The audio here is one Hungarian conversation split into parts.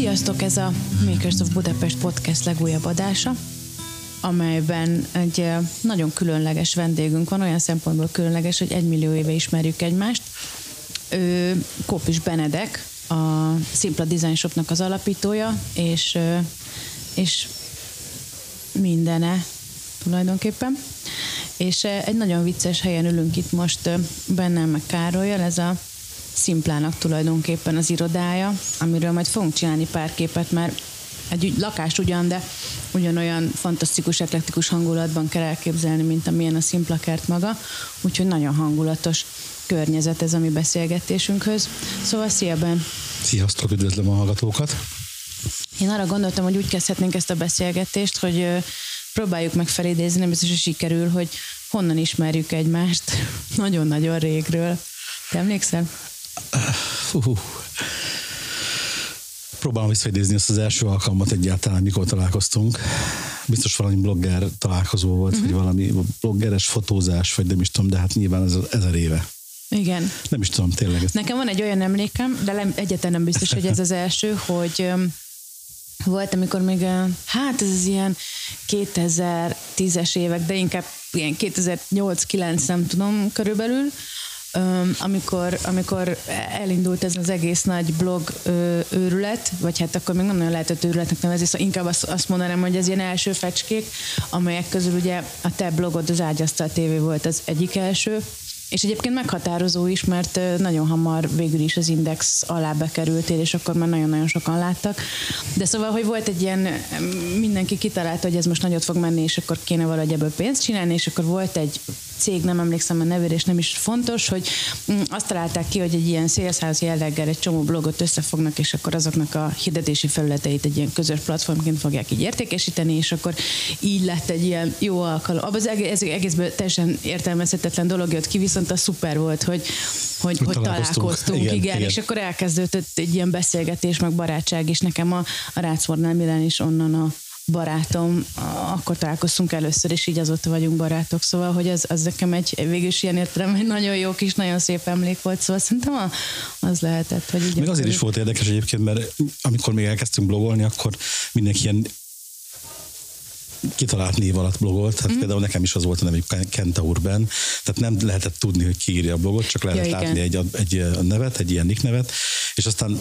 Sziasztok, ez a Makers of Budapest podcast legújabb adása, amelyben egy nagyon különleges vendégünk van, olyan szempontból különleges, hogy egy millió éve ismerjük egymást. Ő Kopis Benedek, a Simpla Design Shopnak az alapítója, és, és mindene tulajdonképpen. És egy nagyon vicces helyen ülünk itt most bennem meg Károlyjal, ez a Szimplának tulajdonképpen az irodája, amiről majd fogunk csinálni pár képet, mert egy lakás ugyan, de ugyanolyan fantasztikus, eklektikus hangulatban kell elképzelni, mint amilyen a Szimplakert maga, úgyhogy nagyon hangulatos környezet ez a mi beszélgetésünkhöz. Szóval szia Ben! Sziasztok, üdvözlöm a hallgatókat! Én arra gondoltam, hogy úgy kezdhetnénk ezt a beszélgetést, hogy próbáljuk meg felidézni, nem biztos, hogy sikerül, hogy honnan ismerjük egymást nagyon-nagyon régről. Te emlékszel? Uh, próbálom visszaidézni ezt az első alkalmat egyáltalán, mikor találkoztunk. Biztos valami blogger találkozó volt, uh-huh. vagy valami bloggeres fotózás, vagy nem is tudom, de hát nyilván ez ezer éve. Igen. Nem is tudom, tényleg. Nekem van egy olyan emlékem, de egyetlen nem biztos, hogy ez az első, hogy volt, amikor még, hát ez az ilyen 2010-es évek, de inkább ilyen 2008-9, nem tudom körülbelül, amikor, amikor elindult ez az egész nagy blog őrület, vagy hát akkor még nem nagyon lehetett őrületnek nevezni, szóval inkább azt, azt mondanám, hogy ez ilyen első fecskék, amelyek közül ugye a te blogod, az Ágyasztal TV volt az egyik első, és egyébként meghatározó is, mert nagyon hamar végül is az Index alá bekerültél, és akkor már nagyon-nagyon sokan láttak. De szóval, hogy volt egy ilyen, mindenki kitalálta, hogy ez most nagyot fog menni, és akkor kéne valahogy ebből pénzt csinálni, és akkor volt egy cég, nem emlékszem a nevére, és nem is fontos, hogy mm, azt találták ki, hogy egy ilyen szélszáz jelleggel egy csomó blogot összefognak, és akkor azoknak a hirdetési felületeit egy ilyen közös platformként fogják így értékesíteni, és akkor így lett egy ilyen jó alkalom. Abban az egész, egészből teljesen értelmezhetetlen dolog jött ki, viszont a szuper volt, hogy, hogy, hogy találkoztunk, találkoztunk. Igen, igen, igen, és akkor elkezdődött egy ilyen beszélgetés, meg barátság, és nekem a, a Rácmornál Milán is onnan a barátom, akkor találkoztunk először, és így azóta vagyunk barátok, szóval, hogy az, az nekem egy végül is ilyen értelem, egy nagyon jó kis, nagyon szép emlék volt, szóval szerintem a, az lehetett, hogy így. Még azért is volt érdekes egyébként, mert amikor még elkezdtünk blogolni, akkor mindenki ilyen kitalált név alatt blogolt, tehát mm. például nekem is az volt a nevük Kentaurben, tehát nem lehetett tudni, hogy ki írja a blogot, csak lehetett ja, látni egy, egy nevet, egy ilyen nick nevet, és aztán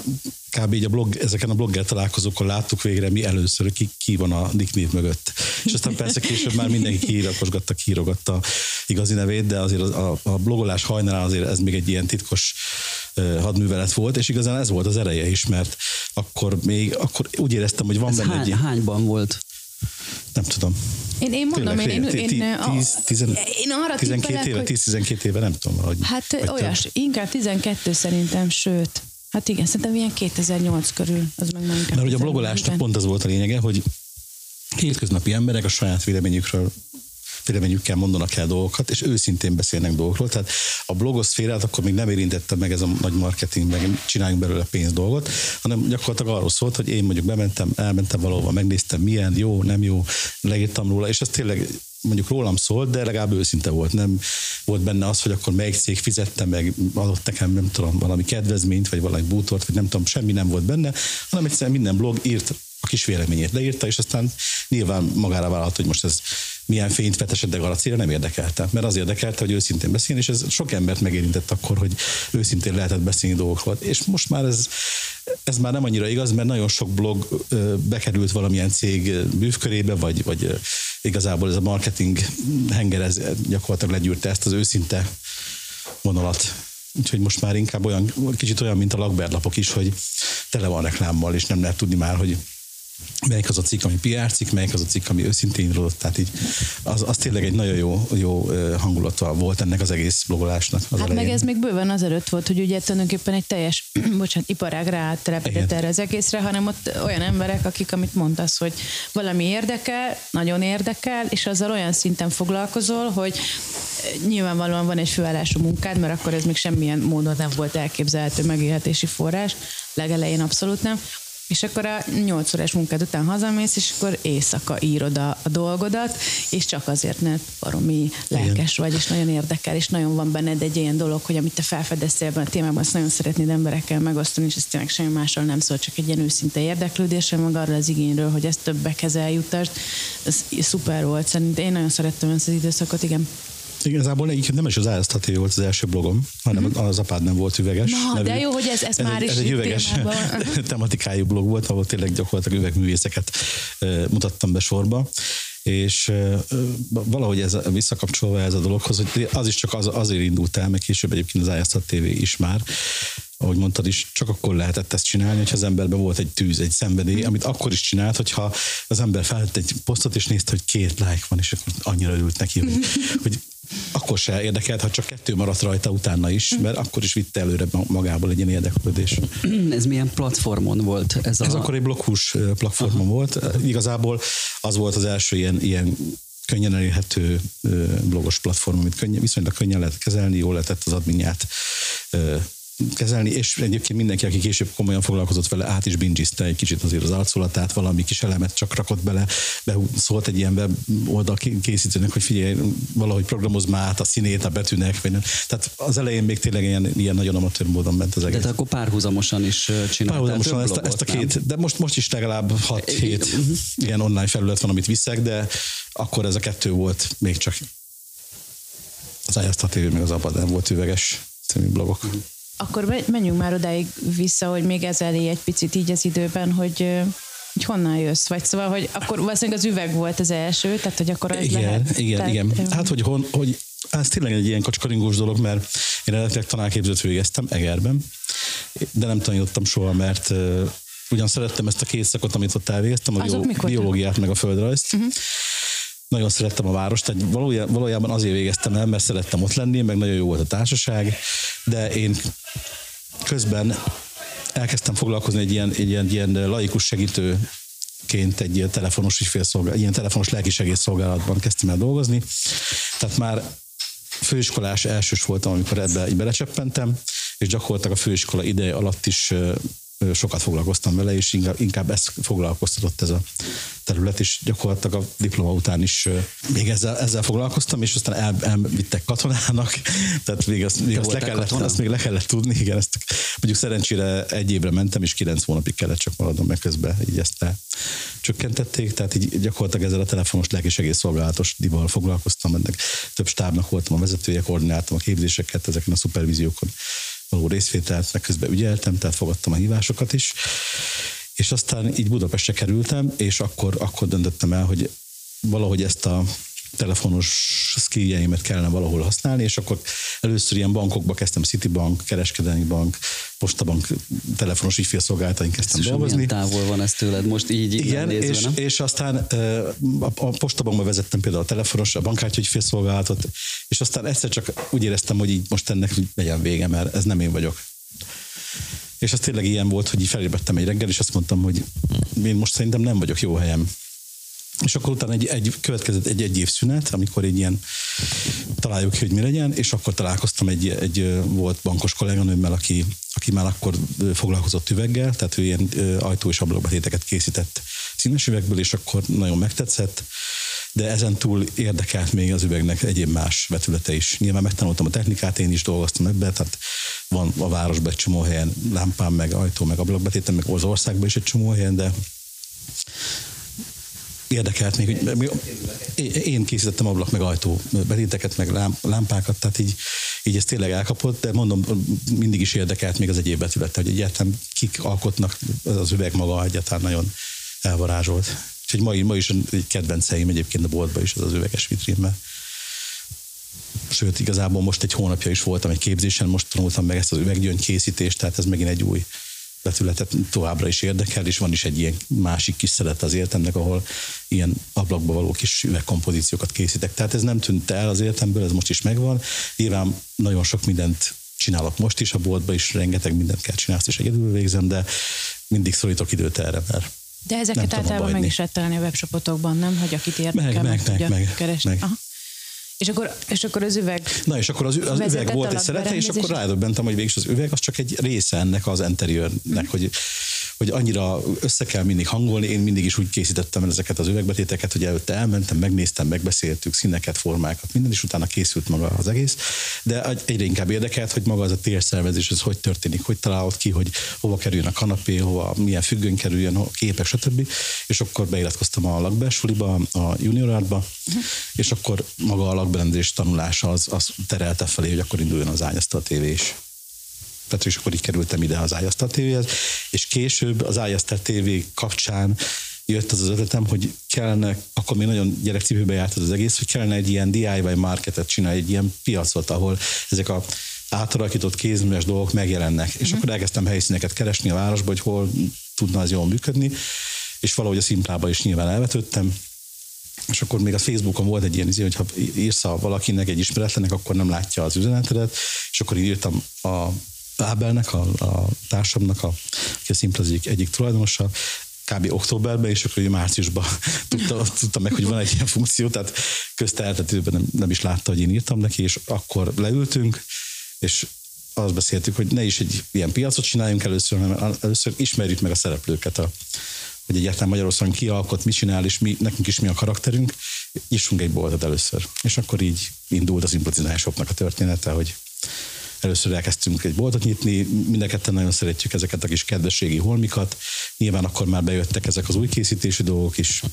kb. így a blog, ezeken a blogger találkozókon láttuk végre mi először, ki, ki van a nick név mögött. És aztán persze később már mindenki kiírakosgatta, kiírogatta igazi nevét, de azért a, a, a blogolás hajnalán azért ez még egy ilyen titkos hadművelet volt, és igazán ez volt az ereje is, mert akkor még akkor úgy éreztem, hogy van ez benne hány, egy... Hányban volt? Nem tudom. Én, én mondom, Tényleg, én, én, én, én arra 12 éve, 10-12 éve, nem tudom. Hogy, hát olyas, több. inkább 12 szerintem, sőt. Hát igen, szerintem ilyen 2008 körül, az meg nem Mert ugye a blogolásnak pont az volt a lényege, hogy hétköznapi emberek a saját véleményükről véleményükkel mondanak el dolgokat, és őszintén beszélnek dolgokról. Tehát a blogoszférát akkor még nem érintette meg ez a nagy marketing, meg csináljunk belőle pénz dolgot, hanem gyakorlatilag arról szólt, hogy én mondjuk bementem, elmentem valahova, megnéztem milyen, jó, nem jó, leírtam róla, és ez tényleg mondjuk rólam szólt, de legalább őszinte volt. Nem volt benne az, hogy akkor melyik cég fizette meg, adott nekem, nem tudom, valami kedvezményt, vagy valami bútort, vagy nem tudom, semmi nem volt benne, hanem egyszerűen minden blog írt a kis véleményét leírta, és aztán nyilván magára vállalt, hogy most ez milyen fényt vet esetleg a célra nem érdekelte. Mert az érdekelte, hogy őszintén beszélni, és ez sok embert megérintett akkor, hogy őszintén lehetett beszélni dolgokról. És most már ez, ez már nem annyira igaz, mert nagyon sok blog bekerült valamilyen cég bűvkörébe, vagy, vagy igazából ez a marketing henger ez gyakorlatilag legyűrte ezt az őszinte vonalat. Úgyhogy most már inkább olyan, kicsit olyan, mint a lakberlapok is, hogy tele van reklámmal, és nem lehet tudni már, hogy melyik az a cikk, ami PR cikk, melyik az a cikk, ami őszintén írott. Tehát így az, az tényleg egy nagyon jó, jó hangulata volt ennek az egész blogolásnak. Az hát elején. meg ez még bőven azelőtt volt, hogy ugye tulajdonképpen egy teljes, bocsánat, iparág rátelepedett erre az egészre, hanem ott olyan emberek, akik, amit mondasz, hogy valami érdekel, nagyon érdekel, és azzal olyan szinten foglalkozol, hogy nyilvánvalóan van egy főállású munkád, mert akkor ez még semmilyen módon nem volt elképzelhető megélhetési forrás, legelején abszolút nem, És akkor a 8 órás munkád után hazamész, és akkor éjszaka írod a, a dolgodat, és csak azért, mert baromi lelkes Igen. vagy, és nagyon érdekel, és nagyon van benned egy ilyen dolog, hogy amit te felfedeztél ebben a témában, azt nagyon szeretnéd emberekkel megosztani, és ez tényleg semmi másról nem szól, csak egy ilyen őszinte érdeklődésre, meg arra az igényről, hogy ezt többekhez eljutasd. Ez szuper volt, szerintem én nagyon szerettem ezt az időszakot, igen. Igazából egyébként nem is az ASZTT volt az első blogom, hanem mm-hmm. az apád nem volt üveges. Na, nevű. de jó, hogy ez, ez, ez már egy, is Ez egy üveges tematikájú blog volt, ahol tényleg gyakorlatilag üvegművészeket mutattam be sorba és valahogy ez visszakapcsolva ez a dologhoz, hogy az is csak az, azért indult el, meg később egyébként az IST TV is már, ahogy mondtad is, csak akkor lehetett ezt csinálni, hogyha az emberben volt egy tűz, egy szenvedély, amit akkor is csinált, hogyha az ember feltett egy posztot, és nézte, hogy két like van, és akkor annyira örült neki, hogy, hogy akkor se érdekelt, ha csak kettő maradt rajta utána is, mert akkor is vitte előre magából egy ilyen érdeklődés. Ez milyen platformon volt? Ez, a... ez akkor egy bloghús platformon Aha. volt. Igazából az volt az első ilyen, ilyen könnyen elérhető blogos platform, amit könnyen, viszonylag könnyen lehet kezelni, jól lehetett az adminját kezelni, és egyébként mindenki, aki később komolyan foglalkozott vele, át is bingizte egy kicsit azért az arculatát, valami kis elemet csak rakott bele, be szólt egy ilyen web oldal készítőnek, hogy figyelj, valahogy programoz már át a színét a betűnek, vagy nem. Tehát az elején még tényleg ilyen, ilyen nagyon amatőr módon ment az egész. De akkor párhuzamosan is csináltál Párhuzamosan ezt, a, ezt a két, nem? de most, most is legalább 6-7 uh-huh. ilyen online felület van, amit viszek, de akkor ez a kettő volt még csak az IST meg az nem volt üveges című blogok. Uh-huh. Akkor menjünk már odáig vissza, hogy még ez elé egy picit így az időben, hogy hogy honnan jössz, vagy szóval, hogy akkor valószínűleg az üveg volt az első, tehát hogy akkor ez igen, lehet. Igen, tehát, igen. Hát, hogy, hon, hogy ez tényleg egy ilyen kacskaringós dolog, mert én eredetileg tanárképzőt végeztem Egerben, de nem tanítottam soha, mert uh, ugyan szerettem ezt a két szakot, amit ott elvégeztem, a biológiát meg a földrajzt, uh-huh nagyon szerettem a várost, tehát valójában azért végeztem el, mert szerettem ott lenni, meg nagyon jó volt a társaság, de én közben elkezdtem foglalkozni egy ilyen, egy ilyen, ilyen laikus segítő ként egy ilyen telefonos ügyfélszolgálat, ilyen telefonos lelkisegészszolgálatban kezdtem el dolgozni. Tehát már főiskolás elsős voltam, amikor ebbe így belecseppentem, és gyakorlatilag a főiskola ideje alatt is sokat foglalkoztam vele, és inkább, ezt foglalkoztatott ez a terület, és gyakorlatilag a diploma után is még ezzel, ezzel foglalkoztam, és aztán el, elvittek katonának, tehát még azt, még azt, le kellett, azt még le kellett tudni, igen, ezt mondjuk szerencsére egy évre mentem, és kilenc hónapig kellett csak maradnom, meg közben így ezt csökkentették, tehát így gyakorlatilag ezzel a telefonos szolgálatos dival foglalkoztam, ennek több stábnak voltam a vezetője, koordináltam a képzéseket ezeken a szupervíziókon való részvételt, meg közben ügyeltem, tehát fogadtam a hívásokat is. És aztán így Budapestre kerültem, és akkor, akkor döntöttem el, hogy valahogy ezt a telefonos skilljeimet kellene valahol használni, és akkor először ilyen bankokba kezdtem, Citibank, Kereskedelmi Bank, Postabank telefonos ügyfélszolgálataink kezdtem és dolgozni. távol van ez tőled most így Igen, nézve, és, nem? és aztán a, a Postabankba vezettem például a telefonos, a bankkártya ügyfélszolgálatot, és aztán egyszer csak úgy éreztem, hogy így most ennek legyen vége, mert ez nem én vagyok. És az tényleg ilyen volt, hogy így felébredtem egy reggel, és azt mondtam, hogy én most szerintem nem vagyok jó helyem és akkor utána egy, egy következett egy, egy év szünet, amikor egy ilyen találjuk ki, hogy mi legyen, és akkor találkoztam egy, egy volt bankos kolléganőmmel, aki, aki már akkor foglalkozott üveggel, tehát ő ilyen ajtó és ablakbetéteket készített színes üvegből, és akkor nagyon megtetszett, de ezen túl érdekelt még az üvegnek egyéb más vetülete is. Nyilván megtanultam a technikát, én is dolgoztam ebbe, tehát van a városban egy csomó helyen lámpám, meg ajtó, meg ablakbetétem, meg az országban is egy csomó helyen, de érdekelt még, hogy én készítettem ablak meg ajtó beléteket, meg lámpákat, tehát így, így ez tényleg elkapott, de mondom, mindig is érdekelt még az egyéb betülete, hogy egyáltalán kik alkotnak, az üveg maga egyáltalán nagyon elvarázsolt. Úgyhogy ma, ma is egy kedvenceim egyébként a boltban is az az üveges vitrínben. Sőt, igazából most egy hónapja is voltam egy képzésen, most tanultam meg ezt az üveggyöngy készítést, tehát ez megint egy új vetületet továbbra is érdekel, és van is egy ilyen másik kis szeret az életemnek, ahol ilyen ablakba való kis üvegkompozíciókat készítek. Tehát ez nem tűnt el az életemből, ez most is megvan. Nyilván nagyon sok mindent csinálok most is, a boltban is rengeteg mindent kell csinálni, és egyedül végzem, de mindig szorítok időt erre, mert de ezeket általában meg is lehet találni a webshopotokban, nem? Hogy akit érdekel, meg, meg, meg, meg, keresni. Meg. Aha. És akkor, és akkor az üveg... Na és akkor az, az üveg volt egy szerete, és akkor rádöbbentem, hogy végig az üveg az csak egy része ennek az interiőrnek, hogy, hogy annyira össze kell mindig hangolni, én mindig is úgy készítettem el ezeket az üvegbetéteket, hogy előtte elmentem, megnéztem, megbeszéltük, színeket, formákat, minden, is utána készült maga az egész, de egyre inkább érdekelt, hogy maga az a térszervezés, ez hogy történik, hogy találod ki, hogy hova kerüljön a kanapé, hova, milyen függöny kerüljön, a képek, stb. És akkor beiratkoztam a lakbesuliba, a juniorátba, uh-huh. és akkor maga a lakberendezés tanulása az, az terelte felé, hogy akkor induljon az ágyasztal TV is. Tehát és akkor így kerültem ide az iAsztal TV-hez, és később az iAsztal TV kapcsán jött az az ötletem, hogy kellene, akkor még nagyon gyerekcipőbe járt az egész, hogy kellene egy ilyen DIY marketet csinálni, egy ilyen piacot, ahol ezek a átalakított kézműves dolgok megjelennek. Uh-huh. És mhm. akkor elkezdtem helyszíneket keresni a városba, hogy hol tudna az jól működni, és valahogy a szimplába is nyilván elvetődtem, és akkor még a Facebookon volt egy ilyen izé, hogy ha írsz valakinek egy ismeretlenek, akkor nem látja az üzenetedet, és akkor írtam a Ábelnek, a, a társamnak, a, aki a Szimplazik egyik tulajdonosa, kb. októberben, és akkor márciusban tudta, tudta meg, hogy van egy ilyen funkció, tehát közte nem, nem is látta, hogy én írtam neki, és akkor leültünk, és azt beszéltük, hogy ne is egy ilyen piacot csináljunk először, hanem először ismerjük meg a szereplőket, a, hogy egyáltalán Magyarországon ki alkot, mit csinál, és mi, nekünk is mi a karakterünk, issunk egy boltot először. És akkor így indult az improvizálásoknak a története, hogy Először elkezdtünk egy boltot nyitni, mindenketten nagyon szeretjük ezeket a kis kedvességi holmikat. Nyilván akkor már bejöttek ezek az új készítési dolgok is,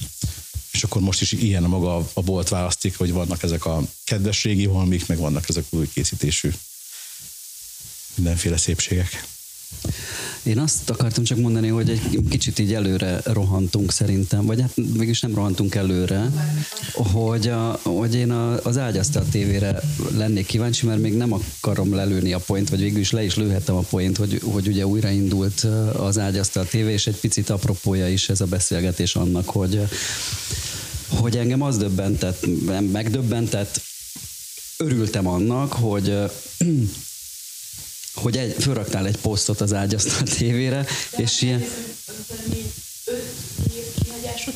és akkor most is ilyen a maga a bolt választik, hogy vannak ezek a kedvességi holmik, meg vannak ezek új készítésű mindenféle szépségek. Én azt akartam csak mondani, hogy egy kicsit így előre rohantunk szerintem, vagy hát mégis nem rohantunk előre, hogy, a, hogy én a, az ágyasztal tévére lennék kíváncsi, mert még nem akarom lelőni a point, vagy végül is le is lőhettem a point, hogy, hogy ugye újraindult az ágyasztal tévé, és egy picit apropója is ez a beszélgetés annak, hogy, hogy engem az döbbentett, megdöbbentett, örültem annak, hogy hogy egy, fölraktál egy posztot az ágyasztal tévére, és ilyen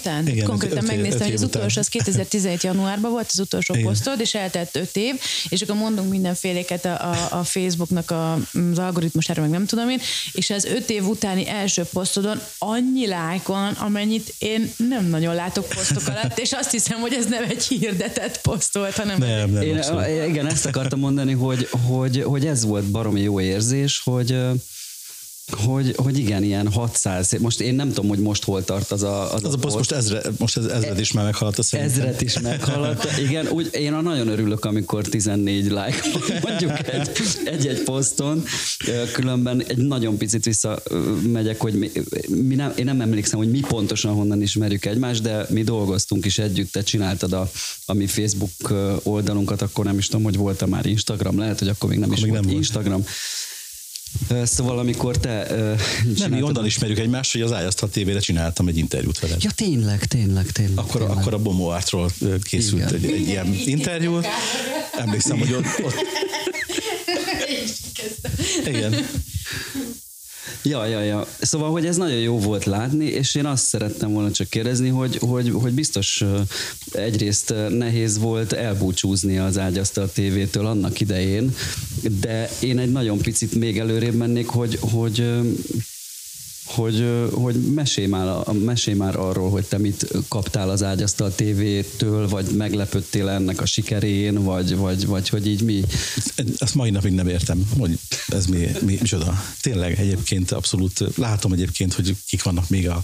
után? Igen, Konkrétan öt, megnéztem, öt hogy az utolsó, az 2017 januárban volt az utolsó Igen. posztod, és eltelt öt év, és akkor mondunk mindenféléket a, a, a Facebooknak a, az algoritmusára, meg nem tudom én, és az öt év utáni első posztodon annyi lájk van, amennyit én nem nagyon látok posztok alatt, és azt hiszem, hogy ez nem egy hirdetett poszt volt, hanem... Nem, nem, én, igen, ezt akartam mondani, hogy, hogy, hogy ez volt baromi jó érzés, hogy hogy, hogy igen, ilyen 600, most én nem tudom, hogy most hol tart az a... Az, az a, a poszt most, ezre, most ez, ezred is már meghaladta szerintem. Ezret is meghaladta, igen. Úgy, én nagyon örülök, amikor 14 like mondjuk egy, egy-egy poszton, különben egy nagyon picit visszamegyek, hogy mi, mi nem, én nem emlékszem, hogy mi pontosan honnan ismerjük egymást, de mi dolgoztunk is együtt, te csináltad a, a mi Facebook oldalunkat, akkor nem is tudom, hogy volt már Instagram, lehet, hogy akkor még nem akkor is még volt nem Instagram. Volt Szóval amikor te Nem, mi onnan ismerjük egymást, hogy az Ájasztal tévére csináltam egy interjút veled. Ja, tényleg, tényleg, tényleg. Akkor, tényleg. akkor a Bomo Artról készült egy, egy ilyen interjú. Emlékszem, hogy ott... ott... Igen. Ja, ja, ja. Szóval, hogy ez nagyon jó volt látni, és én azt szerettem volna csak kérdezni, hogy, hogy, hogy biztos egyrészt nehéz volt elbúcsúzni az ágyasztal tévétől annak idején, de én egy nagyon picit még előrébb mennék, hogy, hogy hogy, hogy mesélj, már, mesélj már arról, hogy te mit kaptál az ágyasztal tévétől, vagy meglepődtél ennek a sikerén, vagy, vagy, vagy hogy így mi? Ezt mai napig nem értem, hogy ez mi, mi, micsoda. Tényleg egyébként abszolút látom egyébként, hogy kik vannak még a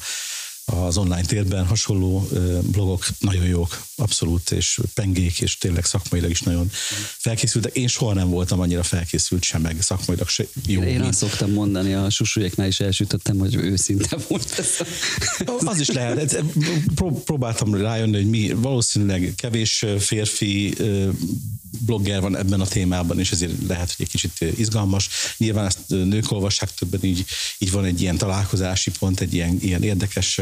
az online térben hasonló blogok nagyon jók, abszolút, és pengék, és tényleg szakmailag is nagyon felkészültek. Én soha nem voltam annyira felkészült sem, meg szakmailag se jó. Én mint. azt szoktam mondani, a susúlyéknál is elsütöttem, hogy őszinte volt ez. Az is lehet. Próbáltam rájönni, hogy mi valószínűleg kevés férfi blogger van ebben a témában, és ezért lehet, hogy egy kicsit izgalmas. Nyilván ezt nők olvassák többen, így, így van egy ilyen találkozási pont, egy ilyen, ilyen érdekes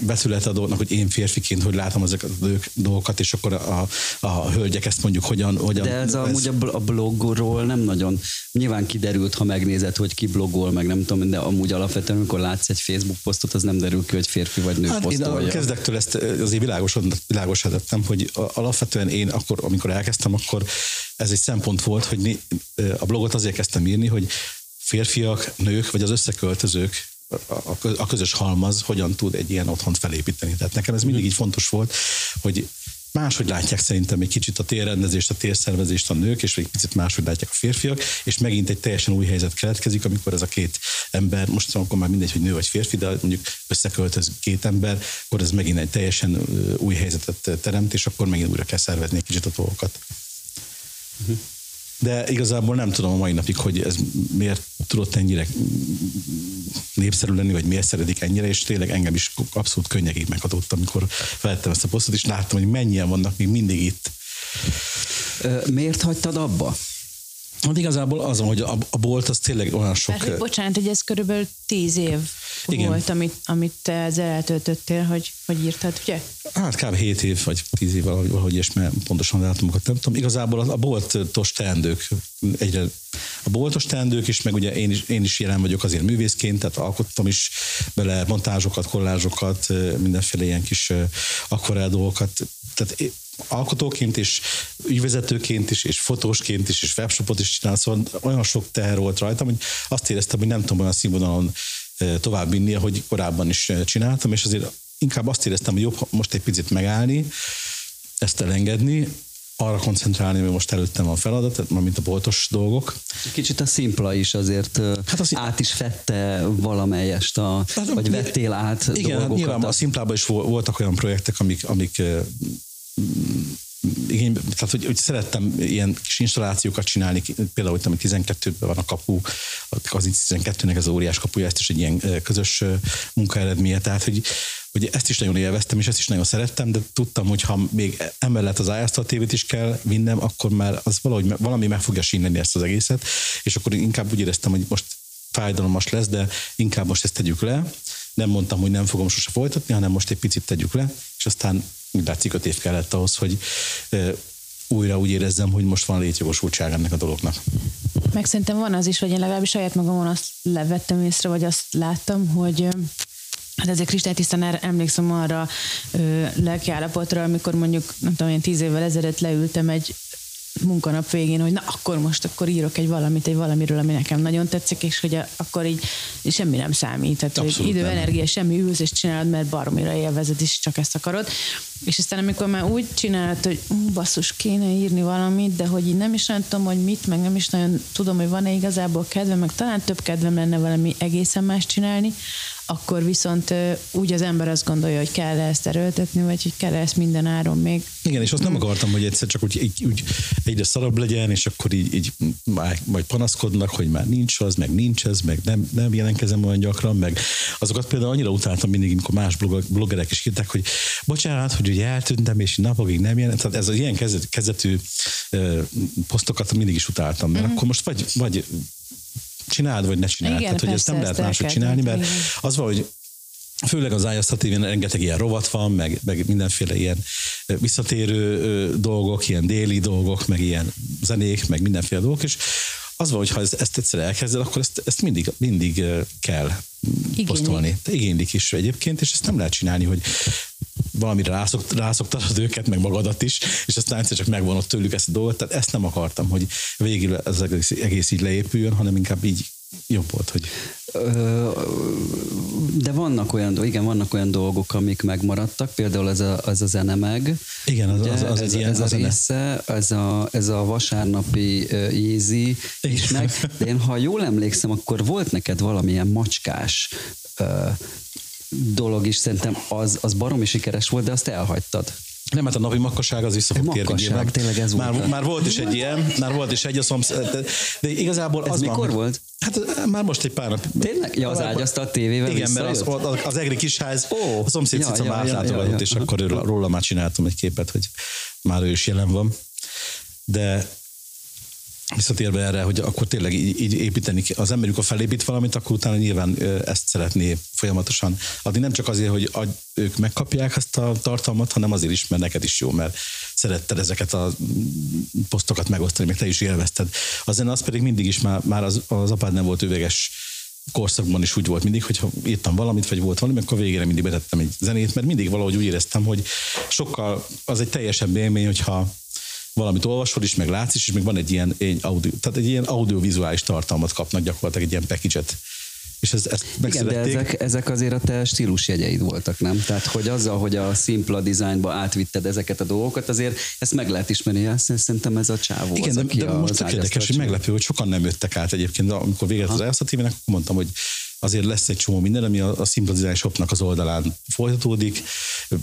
vetület a hogy én férfiként hogy látom ezeket a dolgokat, és akkor a, a hölgyek ezt mondjuk hogyan... hogyan De ez, ez... amúgy a blogról nem nagyon, nyilván kiderült, ha megnézed, hogy ki blogol, meg nem tudom, de amúgy alapvetően, amikor látsz egy Facebook posztot, az nem derül ki, hogy férfi vagy nő hát posztolja. Én a kezdektől ezt azért világosan, világosan tettem, hogy alapvetően én akkor, amikor elkezdtem, akkor ez egy szempont volt, hogy a blogot azért kezdtem írni, hogy férfiak, nők, vagy az összeköltözők a, a közös halmaz hogyan tud egy ilyen otthont felépíteni. Tehát nekem ez mindig így fontos volt, hogy máshogy látják szerintem egy kicsit a térrendezést, a térszervezést a nők, és egy picit máshogy látják a férfiak, és megint egy teljesen új helyzet keletkezik, amikor ez a két ember, most akkor már mindegy, hogy nő vagy férfi, de mondjuk összeköltöz két ember, akkor ez megint egy teljesen új helyzetet teremt, és akkor megint újra kell szervezni egy kicsit a dolgokat. Uh-huh de igazából nem tudom a mai napig, hogy ez miért tudott ennyire népszerű lenni, vagy miért szeretik ennyire, és tényleg engem is abszolút könnyegig meghatott, amikor feltettem ezt a posztot, és láttam, hogy mennyien vannak még mindig itt. Miért hagytad abba? Hát igazából az, hogy a, a bolt az tényleg olyan sok... Hát, hogy bocsánat, hogy ez körülbelül tíz év Igen. volt, amit, amit te ezzel eltöltöttél, hogy, hogy írtad, ugye? Hát kb. 7 év, vagy 10 év valahogy, valahogy és mert pontosan dátumokat nem tudom. Igazából a, a boltos teendők egyre a boltos teendők is, meg ugye én is, én is jelen vagyok azért művészként, tehát alkottam is bele montázsokat, kollázsokat, mindenféle ilyen kis akvarel dolgokat. Tehát alkotóként is, ügyvezetőként is, és fotósként is, és webshopot is csinál, szóval olyan sok teher volt rajtam, hogy azt éreztem, hogy nem tudom olyan színvonalon tovább vinni, ahogy korábban is csináltam, és azért inkább azt éreztem, hogy jobb most egy picit megállni, ezt elengedni, arra koncentrálni, hogy most előttem van feladat, mint a boltos dolgok. Kicsit a szimpla is azért hát az át is fette valamelyest, a, hát, vagy vettél át Igen, hát dolgokat. Nyilván a szimplában is voltak olyan projektek, amik, amik igény, tehát hogy, hogy szerettem ilyen kis installációkat csinálni, például, hogy 12-ben van a kapu, az 12-nek ez óriás kapuja, ezt is egy ilyen közös munkaeredménye, tehát hogy, hogy ezt is nagyon élveztem, és ezt is nagyon szerettem, de tudtam, hogy ha még emellett az iAstra tévét is kell vinnem, akkor már az valahogy valami meg fogja sínleni ezt az egészet, és akkor inkább úgy éreztem, hogy most fájdalmas lesz, de inkább most ezt tegyük le. Nem mondtam, hogy nem fogom sose folytatni, hanem most egy picit tegyük le, és aztán úgy látszik öt év kellett ahhoz, hogy újra úgy érezzem, hogy most van létjogosultság ennek a dolognak. Meg szerintem van az is, hogy én legalábbis saját magamon azt levettem észre, vagy azt láttam, hogy Hát ezek kristálytisztán emlékszem arra ö, lelkiállapotra, amikor mondjuk, nem tudom, én tíz évvel ezelőtt leültem egy munkanap végén, hogy na akkor most akkor írok egy valamit, egy valamiről, ami nekem nagyon tetszik, és hogy a, akkor így semmi nem számít. Tehát Abszolút idő, nem. energia, semmi ülsz és csinálod, mert baromira élvezed, és csak ezt akarod. És aztán amikor már úgy csinált, hogy basszus, kéne írni valamit, de hogy így nem is nagyon tudom, hogy mit, meg nem is nagyon tudom, hogy van-e igazából kedvem, meg talán több kedvem lenne valami egészen más csinálni, akkor viszont úgy az ember azt gondolja, hogy kell ezt erőltetni, vagy hogy kell ezt minden áron még. Igen, és azt nem akartam, hogy egyszer csak úgy, úgy, úgy egyre szarabb legyen, és akkor így, így majd panaszkodnak, hogy már nincs az, meg nincs ez, meg nem, nem jelenkezem olyan gyakran, meg azokat például annyira utáltam mindig, amikor más bloggerek is írták, hogy bocsánat, hogy ugye eltűntem, és napokig nem jelent. Tehát ez az ilyen kezetű posztokat mindig is utáltam, mert mm-hmm. akkor most vagy, vagy csináld, vagy ne csináld. Igen, Tehát, hogy ezt nem lehet máshogy csinálni, mert igen. az van, hogy főleg az iOS tv rengeteg ilyen rovat van, meg, meg mindenféle ilyen visszatérő dolgok, ilyen déli dolgok, meg ilyen zenék, meg mindenféle dolgok, és az van, hogy ha ezt egyszer elkezded, akkor ezt, ezt mindig, mindig kell Igénylik. posztolni. Igénylik is egyébként, és ezt nem lehet csinálni, hogy valamire rászokt, rászoktad őket, meg magadat is, és aztán egyszer csak megvonott tőlük ezt a dolgot. Tehát ezt nem akartam, hogy végül ez egész, egész így leépüljön, hanem inkább így jobb volt, hogy... De vannak olyan, igen, vannak olyan dolgok, amik megmaradtak, például ez a, ez a zene meg. Igen, az, az, az ez, ilyen, ez a része, ez a, ez a vasárnapi uh, easy is meg. De én, ha jól emlékszem, akkor volt neked valamilyen macskás uh, dolog is, szerintem az, az baromi sikeres volt, de azt elhagytad. Nem, hát a napi makkaság az vissza fog térni. Tényleg ez már, volt. Már volt is egy ilyen, már volt is egy a szomszéd, de, igazából ez az mikor van, volt? Hát már most egy pár nap. Tényleg? Ja, az ágyasztal tévével Igen, mert az, az, az egri kisház, oh, a szomszéd ja, cica ja, már ja, ja, ja, és akkor róla már csináltam egy képet, hogy már ő is jelen van. De visszatérve erre, hogy akkor tényleg így, így építeni, az ember, amikor felépít valamit, akkor utána nyilván ezt szeretné folyamatosan adni. Nem csak azért, hogy ők megkapják ezt a tartalmat, hanem azért is, mert neked is jó, mert szeretted ezeket a posztokat megosztani, meg te is élvezted. Az az pedig mindig is már, már az, az apád nem volt üveges korszakban is úgy volt mindig, hogy ha írtam valamit, vagy volt valami, akkor végére mindig betettem egy zenét, mert mindig valahogy úgy éreztem, hogy sokkal az egy teljesebb élmény, hogyha valamit olvasol is, meg látsz is, és még van egy ilyen egy audio, tehát egy ilyen audiovizuális tartalmat kapnak gyakorlatilag egy ilyen package és ez, ezt Igen, de ezek, ezek azért a te stílusjegyeid voltak, nem? Tehát, hogy azzal, hogy a szimpla dizájnba átvitted ezeket a dolgokat, azért ezt meg lehet ismerni. Azt szerintem ez a csávó Igen, az, de, de most tök érdekes, hogy meglepő, hogy sokan nem jöttek át egyébként. Amikor véget az elszatívnek, akkor mondtam, hogy azért lesz egy csomó minden, ami a, a Design Shopnak az oldalán folytatódik,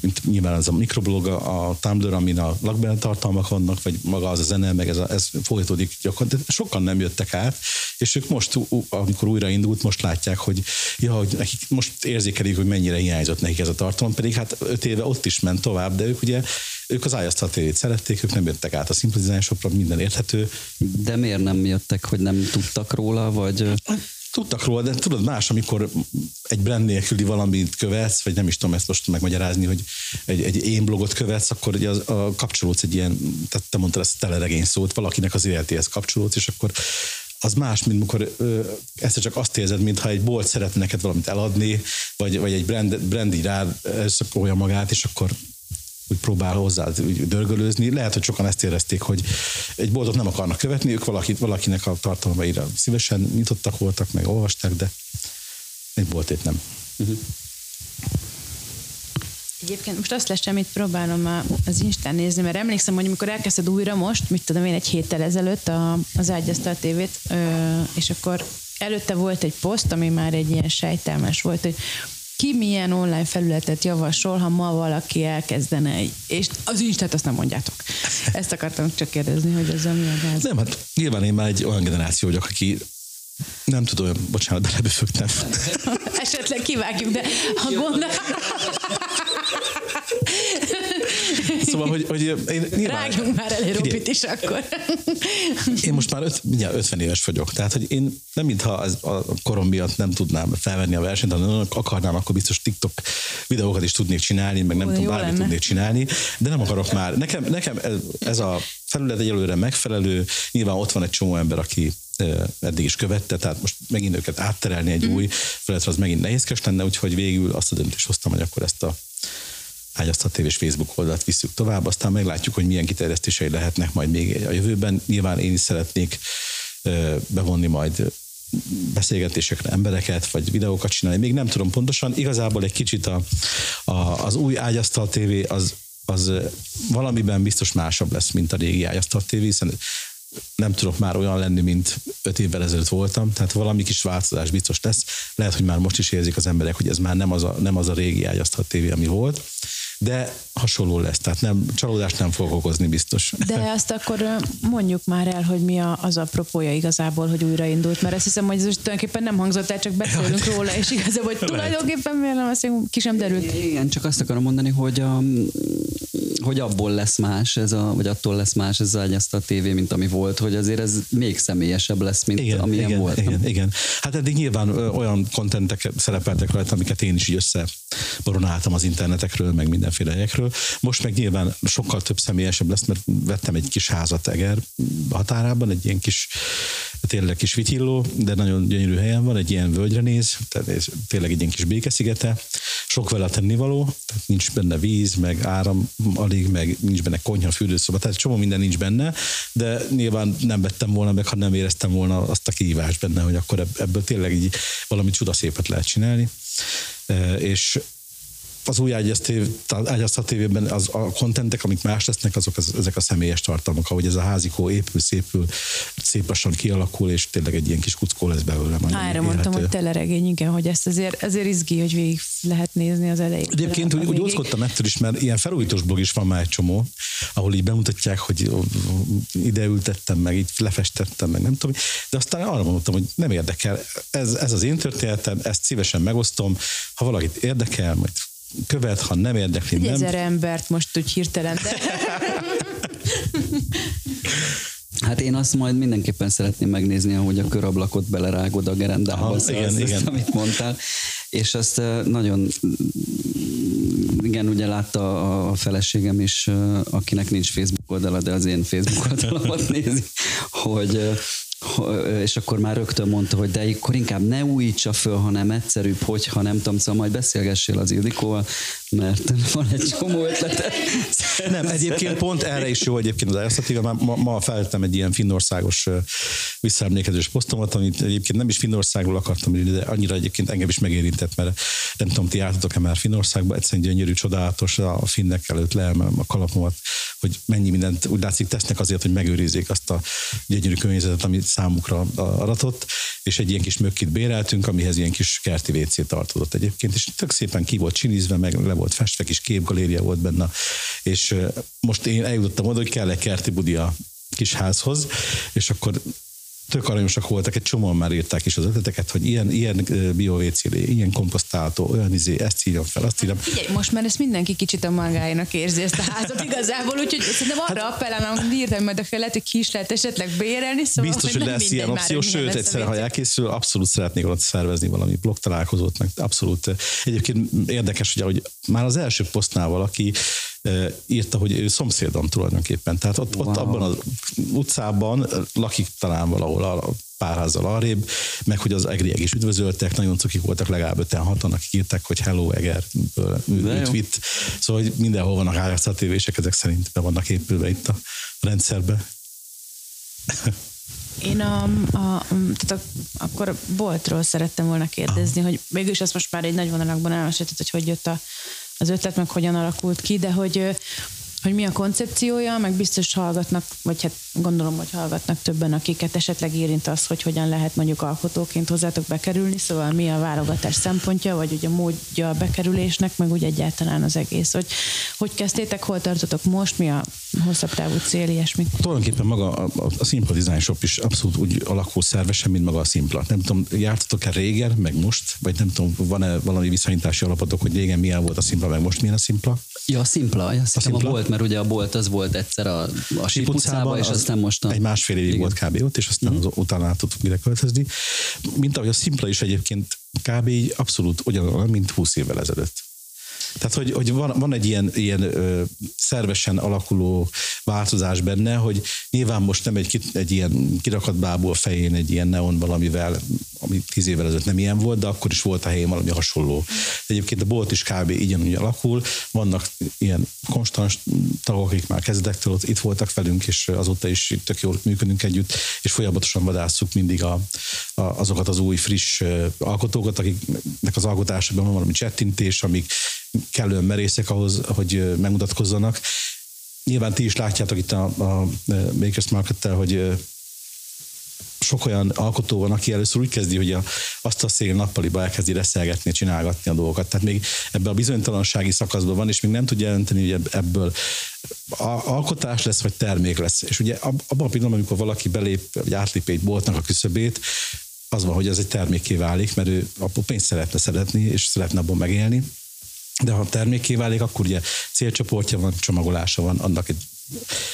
mint nyilván az a mikroblog, a Tumblr, amin a lakbelen tartalmak vannak, vagy maga az a zene, meg ez, a, ez folytatódik gyakorlatilag. De sokan nem jöttek át, és ők most, amikor újra indult, most látják, hogy, ja, hogy nekik most érzékelik, hogy mennyire hiányzott nekik ez a tartalom, pedig hát öt éve ott is ment tovább, de ők ugye ők az tv szerették, ők nem jöttek át a Shopra, minden érthető. De miért nem jöttek, hogy nem tudtak róla, vagy... Tudtak róla, de tudod más, amikor egy brand nélküli valamit követsz, vagy nem is tudom ezt most megmagyarázni, hogy egy, egy én blogot követsz, akkor ugye az, a kapcsolódsz egy ilyen, tehát te mondtad ezt teleregény szót, valakinek az életéhez kapcsolódsz, és akkor az más, mint amikor ezt csak azt érzed, mintha egy bolt szeretne neked valamit eladni, vagy, vagy egy brand, brand így rád olyan magát, és akkor úgy próbál hozzá úgy dörgölőzni. Lehet, hogy sokan ezt érezték, hogy egy boltot nem akarnak követni, ők valakit, valakinek a tartalmaira szívesen nyitottak voltak, meg olvasták, de egy boltét nem. Uh-huh. Egyébként most azt lesz, amit próbálom az Instán nézni, mert emlékszem, hogy amikor elkezdted újra most, mit tudom én, egy héttel ezelőtt a, az Ágyasztal tévét, és akkor előtte volt egy poszt, ami már egy ilyen sejtelmes volt, hogy ki milyen online felületet javasol, ha ma valaki elkezdene egy, és az Instát azt nem mondjátok. Ezt akartam csak kérdezni, hogy ez a mi a Nem, hát nyilván én már egy olyan generáció vagyok, aki nem tudom, bocsánat, beleböfögtem. Esetleg kivágjuk, de ha gondol... Szóval, hogy, hogy én nyilván... Rágjunk már elé Robit is akkor. Én most már öt, 50 éves vagyok, tehát hogy én nem mintha az, a korom miatt nem tudnám felvenni a versenyt, hanem akarnám, akkor biztos TikTok videókat is tudnék csinálni, meg nem Ó, tudom, bármit lenne. tudnék csinálni, de nem akarok már. Nekem, nekem ez a felület egyelőre megfelelő, nyilván ott van egy csomó ember, aki eddig is követte, tehát most megint őket átterelni egy mm. új felületre, az megint nehézkes lenne, úgyhogy végül azt a döntést hoztam, hogy akkor ezt a Ágyasztat tévés Facebook oldalt visszük tovább, aztán meglátjuk, hogy milyen kiterjesztései lehetnek majd még a jövőben. Nyilván én is szeretnék bevonni majd beszélgetésekre embereket, vagy videókat csinálni. Még nem tudom pontosan. Igazából egy kicsit a, a, az új ágyasztal tévé az, az valamiben biztos másabb lesz, mint a régi ágyasztal tévé, hiszen nem tudok már olyan lenni, mint öt évvel ezelőtt voltam, tehát valami kis változás biztos lesz. Lehet, hogy már most is érzik az emberek, hogy ez már nem az a, nem az a régi ágyasztat tévé, ami volt de hasonló lesz, tehát nem, csalódást nem fog okozni biztos. De azt akkor mondjuk már el, hogy mi a, az apropója igazából, hogy újraindult, mert azt hiszem, hogy ez tulajdonképpen nem hangzott el, csak beszélünk ja, róla, és igazából, hogy tulajdonképpen miért nem, azt ki sem derült. Igen, csak azt akarom mondani, hogy, a, hogy abból lesz más, ez a, vagy attól lesz más ez a tévé, mint ami volt, hogy azért ez még személyesebb lesz, mint igen, amilyen igen, volt. Igen, igen. Hát eddig nyilván olyan kontentek szerepeltek rajta, amiket én is így összeboronáltam az internetekről, meg minden mindenféle helyekről. Most meg nyilván sokkal több személyesebb lesz, mert vettem egy kis házat Eger határában, egy ilyen kis, tényleg kis vitilló, de nagyon gyönyörű helyen van, egy ilyen völgyre néz, tehát tényleg egy ilyen kis békeszigete, sok vele tennivaló, tehát nincs benne víz, meg áram alig, meg nincs benne konyha, fürdőszoba, tehát csomó minden nincs benne, de nyilván nem vettem volna meg, ha nem éreztem volna azt a kihívást benne, hogy akkor ebből tényleg így valami csodaszépet lehet csinálni. És az új ágyasztat tévében az, a kontentek, amik más lesznek, azok az, ezek a személyes tartalmak, ahogy ez a házikó épül, szépül, szép lassan kialakul, és tényleg egy ilyen kis kuckó lesz belőle. Erre mondtam, hogy teleregény, igen, hogy ezt azért, azért izgi, hogy végig lehet nézni az elején. Egyébként úgy, úgy oszkodtam ettől is, mert ilyen felújítós blog is van már egy csomó, ahol így bemutatják, hogy ide ültettem, meg így lefestettem, meg nem tudom, de aztán arra mondtam, hogy nem érdekel, ez, ez az én történetem, ezt szívesen megosztom, ha valakit érdekel, majd követ, ha nem érdekli, Egy nem. ezer embert most úgy hirtelen, de... Hát én azt majd mindenképpen szeretném megnézni, ahogy a körablakot belerágod a gerendába, Aha, igen, azt, igen. amit mondtál. És azt nagyon, igen, ugye látta a feleségem is, akinek nincs Facebook oldala, de az én Facebook oldalamat nézi, hogy és akkor már rögtön mondta, hogy de akkor inkább ne újítsa föl, hanem egyszerűbb, hogyha nem tudom, szóval majd beszélgessél az Ildikóval, mert van egy csomó ötlete. Nem, egyébként pont erre is jó egyébként az Aerostativa. Ma, ma feltettem egy ilyen finnországos visszaemlékezős posztomat, amit egyébként nem is Finnországról akartam de annyira egyébként engem is megérintett, mert nem tudom, ti jártatok-e már Finnországba, egyszerűen gyönyörű, csodálatos a finnek előtt leemelem a kalapomat, hogy mennyi mindent úgy látszik tesznek azért, hogy megőrizzék azt a gyönyörű környezetet, amit számukra aratott, és egy ilyen kis mökkit béreltünk, amihez ilyen kis kerti WC tartozott egyébként, és tök szépen ki volt csinizve, meg le volt festve, kis képgaléria volt benne, és most én eljutottam oda, hogy kell egy kerti budi a kis házhoz, és akkor tök aranyosak voltak, egy csomóan már írták is az ötleteket, hogy ilyen, ilyen biovécélé, ilyen komposztáltó, olyan izé, ezt írjam fel, azt írjam. Figyelj, most már ezt mindenki kicsit a magáénak érzi ezt a házat igazából, úgyhogy szerintem arra hát, appellálom, hogy írtam majd a felet, hogy ki is lehet esetleg bérelni, szóval Biztos, hogy, hogy lesz ilyen opció, sőt, egyszer, ha elkészül, abszolút szeretnék ott szervezni valami blog találkozót, meg abszolút. Egyébként érdekes, hogy már az első posztnál valaki írta, hogy ő szomszédom tulajdonképpen. Tehát ott, wow. ott abban az utcában lakik talán valahol a párházzal arrébb, meg hogy az egriek is üdvözöltek, nagyon cukik voltak legalább öten hatan, akik írták, hogy hello eger, üdvít. Szóval hogy mindenhol vannak ájátszatérések, ezek szerint be vannak épülve itt a rendszerbe. Én a, a, tehát a, akkor a boltról szerettem volna kérdezni, hogy mégis ezt most már egy nagy vonalakban elmesélted, hogy hogy jött a, az ötlet, meg hogyan alakult ki, de hogy, hogy mi a koncepciója, meg biztos hallgatnak, vagy hát gondolom, hogy hallgatnak többen, akiket esetleg érint az, hogy hogyan lehet mondjuk alkotóként hozzátok bekerülni, szóval mi a válogatás szempontja, vagy ugye a módja a bekerülésnek, meg úgy egyáltalán az egész. Hogy, hogy kezdtétek, hol tartotok most, mi a hosszabb távú cél, ilyesmi? Tulajdonképpen maga a, a, a Simpla Design Shop is abszolút úgy alakul szervesen, mint maga a Simpla. Nem tudom, jártatok-e régen, meg most, vagy nem tudom, van-e valami viszonyítási alapotok, hogy régen milyen volt a Simpla, meg most milyen a Simpla? Ja, a Simpla, a, Simpla. a volt, mert ugye a bolt az volt egyszer a, a Sípucában, és aztán most a... Egy másfél évig volt kb. ott, és aztán mm. utána át tudtuk ide költözni. Mint ahogy a Simpla is egyébként kb. abszolút ugyanolyan, mint 20 évvel ezelőtt. Tehát, hogy, hogy van, van egy ilyen, ilyen ö, szervesen alakuló változás benne, hogy nyilván most nem egy, egy ilyen kirakat bábú a fején egy ilyen neon valamivel, ami tíz évvel ezelőtt nem ilyen volt, de akkor is volt a helyén valami hasonló. Egyébként a bolt is kb. így alakul, vannak ilyen konstans tagok, akik már kezdetektől ott itt voltak velünk, és azóta is tök jól működünk együtt, és folyamatosan vadásszuk mindig a, a, azokat az új, friss alkotókat, akiknek az alkotásában van valami csettintés, amik kellően merészek ahhoz, hogy megmutatkozzanak. Nyilván ti is látjátok itt a, a Makers market hogy sok olyan alkotó van, aki először úgy kezdi, hogy a, azt a szél nappaliba elkezdi reszelgetni, csinálgatni a dolgokat. Tehát még ebben a bizonytalansági szakaszban van, és még nem tudja jelenteni, hogy ebből alkotás lesz, vagy termék lesz. És ugye abban a pillanatban, amikor valaki belép, vagy átlép egy boltnak a küszöbét, az van, hogy ez egy termékké válik, mert ő a pénzt szeretne szeretni, és szeretne abból megélni de ha termékké válik, akkor ugye célcsoportja van, csomagolása van, annak egy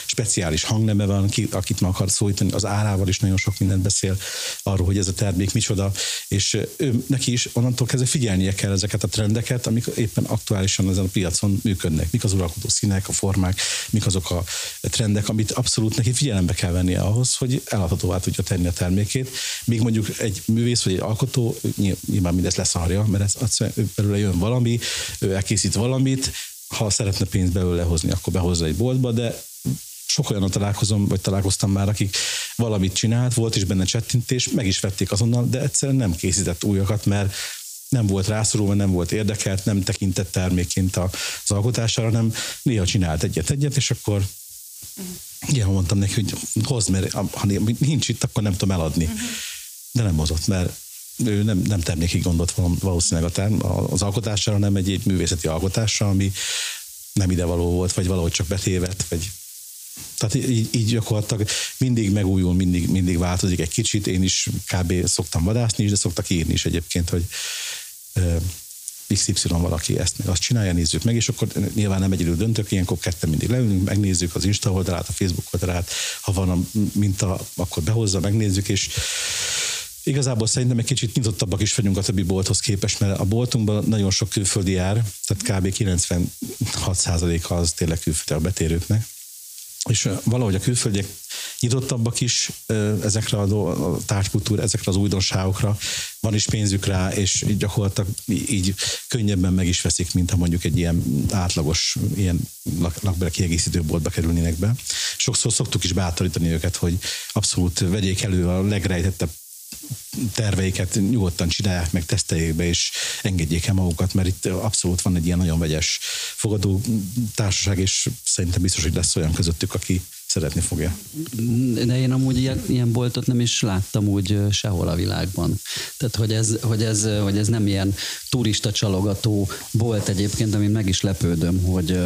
speciális hangneme van, ki, akit meg akar szólítani, az árával is nagyon sok mindent beszél arról, hogy ez a termék micsoda, és ő, neki is onnantól kezdve figyelnie kell ezeket a trendeket, amik éppen aktuálisan ezen a piacon működnek. Mik az uralkodó színek, a formák, mik azok a trendek, amit abszolút neki figyelembe kell vennie ahhoz, hogy eladhatóvá tudja tenni a termékét. Míg mondjuk egy művész vagy egy alkotó nyilván mindezt leszarja, mert ez, belőle jön valami, ő elkészít valamit, ha szeretne pénzt belőle hozni, akkor behozza egy boltba, de sok olyan találkozom, vagy találkoztam már, akik valamit csinált, volt is benne csettintés, meg is vették azonnal, de egyszerűen nem készített újakat, mert nem volt rászorulva, nem volt érdekelt, nem tekintett termékként az alkotására, hanem néha csinált egyet-egyet, és akkor ilyen mondtam neki, hogy hozd, mert ha nincs itt, akkor nem tudom eladni. De nem hozott, mert ő nem, nem termékig gondolt valószínűleg a term, az alkotásra, hanem egy, egy művészeti alkotásra, ami nem idevaló volt, vagy valahogy csak betévet, vagy tehát így, így gyakorlatilag mindig megújul, mindig, mindig változik egy kicsit. Én is kb. szoktam vadászni is, de szoktak írni is egyébként, hogy XY valaki ezt meg azt csinálja, nézzük meg, és akkor nyilván nem egyedül döntök, ilyenkor ketten mindig leülünk, megnézzük az Insta oldalát, a Facebook oldalát, ha van a minta, akkor behozza, megnézzük, és Igazából szerintem egy kicsit nyitottabbak is vagyunk a többi bolthoz képest, mert a boltunkban nagyon sok külföldi jár, tehát kb. 96%-a az tényleg külföldi a betérőknek és valahogy a külföldiek nyitottabbak is ezekre a tárgykultúra, ezekre az újdonságokra, van is pénzük rá, és gyakorlatilag így könnyebben meg is veszik, mint ha mondjuk egy ilyen átlagos, ilyen lakbele kiegészítő boltba kerülnének be. Sokszor szoktuk is bátorítani őket, hogy abszolút vegyék elő a legrejtettebb terveiket nyugodtan csinálják meg, teszteljék be, és engedjék el magukat, mert itt abszolút van egy ilyen nagyon vegyes fogadó társaság, és szerintem biztos, hogy lesz olyan közöttük, aki szeretni fogja. De én amúgy ilyen, ilyen boltot nem is láttam úgy sehol a világban. Tehát, hogy ez, hogy ez, hogy ez nem ilyen turista csalogató bolt egyébként, amin meg is lepődöm, hogy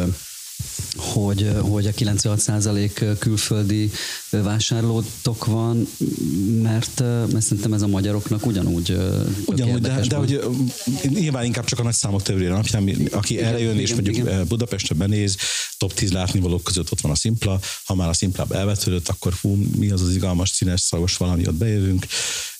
hogy, hogy a 96% külföldi vásárlótok van, mert, mert szerintem ez a magyaroknak ugyanúgy Ugyanúgy, de, de hogy nyilván inkább csak a nagy számok többére napján, aki igen, erre jön, igen, és mondjuk igen. Budapestre benéz, top 10 látnivalók között ott van a Szimpla, ha már a Szimplába elvetődött, akkor fú, mi az az igalmas, színes, szagos valami, ott bejövünk,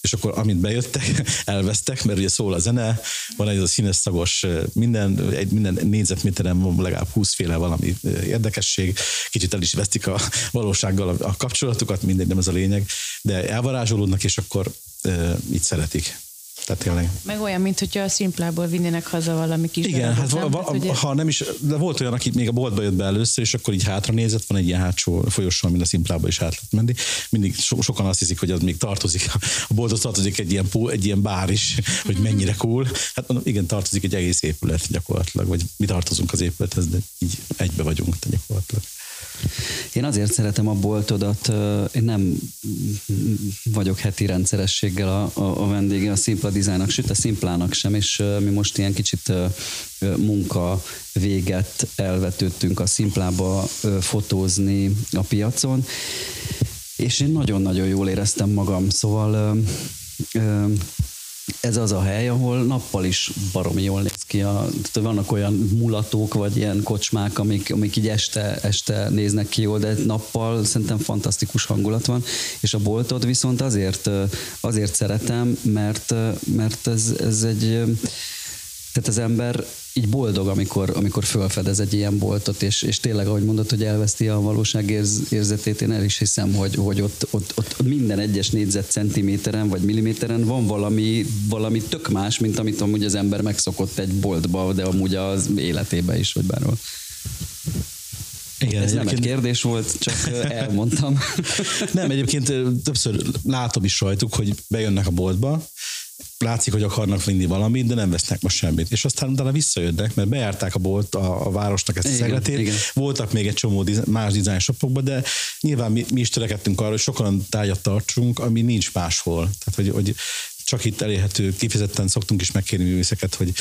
és akkor amint bejöttek, elvesztek, mert ugye szól a zene, van egy a színes szagos minden, egy, minden négyzetméteren legalább 20 féle valami érdekesség, kicsit el is vesztik a valósággal a, a kapcsolatukat, mindegy, nem ez a lényeg, de elvarázsolódnak, és akkor e, így szeretik. Tehát tényleg. Meg olyan, mint hogyha a szimplából vinnének haza valami kis Igen, hát va, va, ugye... ha nem is, de volt olyan, aki még a boltba jött be először, és akkor így hátra nézett, van egy ilyen hátsó folyosó, amin a szimplába is át lehet menni. Mindig so, sokan azt hiszik, hogy az még tartozik, a bolthoz tartozik egy ilyen, egy ilyen bár is, hogy mennyire cool. Hát mondom, igen, tartozik egy egész épület gyakorlatilag, vagy mi tartozunk az épülethez, de így egybe vagyunk gyakorlatilag. Én azért szeretem a boltodat, én nem vagyok heti rendszerességgel a, a, a vendége a Szimpla Dizájnnak, sőt a Szimplának sem, és mi most ilyen kicsit munka véget elvetődtünk a Szimplába fotózni a piacon, és én nagyon-nagyon jól éreztem magam, szóval ez az a hely, ahol nappal is baromi jól néz ki. A, vannak olyan mulatók, vagy ilyen kocsmák, amik, amik így este, este néznek ki jól, de nappal szerintem fantasztikus hangulat van, és a boltod viszont azért, azért szeretem, mert, mert ez, ez egy tehát az ember így boldog, amikor, amikor fölfedez egy ilyen boltot, és, és tényleg, ahogy mondod, hogy elveszti a valóság érz, érzetét, én el is hiszem, hogy, hogy ott, ott, ott minden egyes négyzet centiméteren vagy milliméteren van valami, valami tök más, mint amit amúgy az ember megszokott egy boltba, de amúgy az életébe is, vagy bárhol. Igen, Ez nem egy kérdés volt, csak elmondtam. nem, egyébként többször látom is rajtuk, hogy bejönnek a boltba, látszik, hogy akarnak vinni valamit, de nem vesznek most semmit. És aztán utána visszajöttek, mert bejárták a bolt, a, a városnak ezt a szegletét. Voltak még egy csomó más dizájn shopokban, de nyilván mi, mi is törekedtünk arra, hogy sokan tárgyat tartsunk, ami nincs máshol. Tehát, hogy, hogy csak itt elérhető, kifejezetten szoktunk is megkérni művészeket, hogy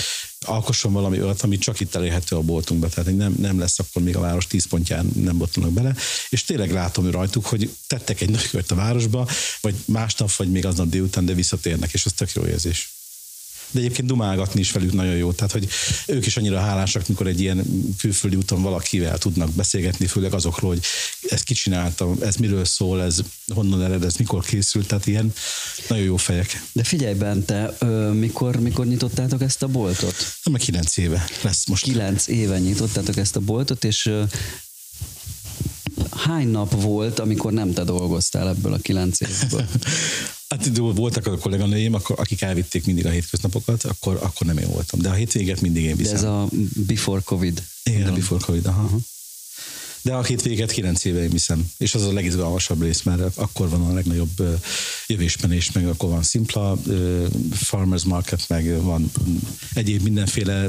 alkosson valami olyat, ami csak itt elérhető a boltunkba. Tehát nem, nem lesz akkor még a város tíz pontján nem botlnak bele. És tényleg látom rajtuk, hogy tettek egy nagy kört a városba, vagy másnap, vagy még aznap délután, de visszatérnek, és az tök jó érzés de egyébként dumálgatni is velük nagyon jó. Tehát, hogy ők is annyira hálásak, mikor egy ilyen külföldi úton valakivel tudnak beszélgetni, főleg azokról, hogy ezt kicsináltam, ez miről szól, ez honnan ered, ez mikor készült, tehát ilyen nagyon jó fejek. De figyelj, Bente, mikor, mikor nyitottátok ezt a boltot? Nem, kilenc éve lesz most. Kilenc éve nyitottátok ezt a boltot, és hány nap volt, amikor nem te dolgoztál ebből a kilenc évből? Hát voltak a kolléganőim, akik elvitték mindig a hétköznapokat, akkor, akkor nem én voltam. De a hétvéget mindig én viszem. De ez a before Covid. Igen, a before Covid, aha. Uh-huh. De a két véget kilenc éve én viszem, és az a legizgalmasabb rész, mert akkor van a legnagyobb jövésmenés, meg akkor van szimpla farmers market, meg van egyéb mindenféle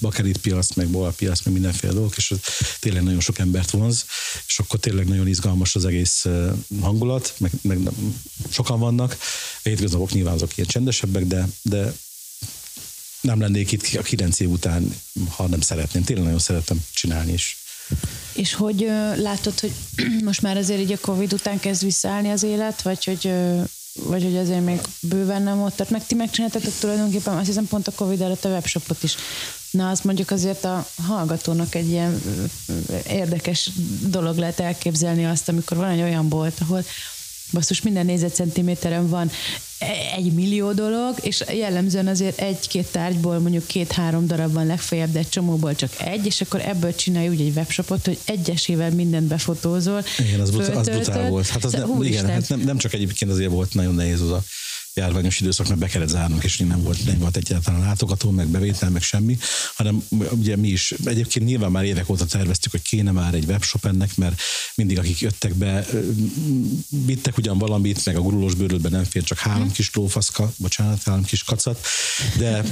bakerit piac, meg piac, meg mindenféle dolgok, és tényleg nagyon sok embert vonz, és akkor tényleg nagyon izgalmas az egész hangulat, meg, meg sokan vannak. A hétköznapok nyilván azok ilyen csendesebbek, de, de nem lennék itt a kilenc év után, ha nem szeretném. Tényleg nagyon szeretem csinálni is. És hogy látod, hogy most már azért így a Covid után kezd visszaállni az élet, vagy hogy vagy hogy azért még bőven nem ott. Tehát meg ti megcsináltatok tulajdonképpen, azt hiszem pont a Covid előtt a webshopot is. Na, azt mondjuk azért a hallgatónak egy ilyen érdekes dolog lehet elképzelni azt, amikor van egy olyan bolt, ahol basszus, minden négyzetcentiméteren van egy millió dolog, és jellemzően azért egy-két tárgyból mondjuk két-három darab van legfeljebb, de egy csomóból csak egy, és akkor ebből csinálj úgy egy webshopot, hogy egyesével mindent befotózol. Igen, az, brutál, az brutál volt. Hát az Szóval, nem, igen, hát nem, nem, csak egyébként azért volt nagyon nehéz az a járványos időszak, mert be kellett zárnunk, és nem volt, nem volt egyáltalán látogató, meg bevétel, meg semmi, hanem ugye mi is, egyébként nyilván már évek óta terveztük, hogy kéne már egy webshop ennek, mert mindig akik jöttek be, vittek ugyan valamit, meg a gurulós bőrödben nem fér csak három kis lófaszka, bocsánat, három kis kacat, de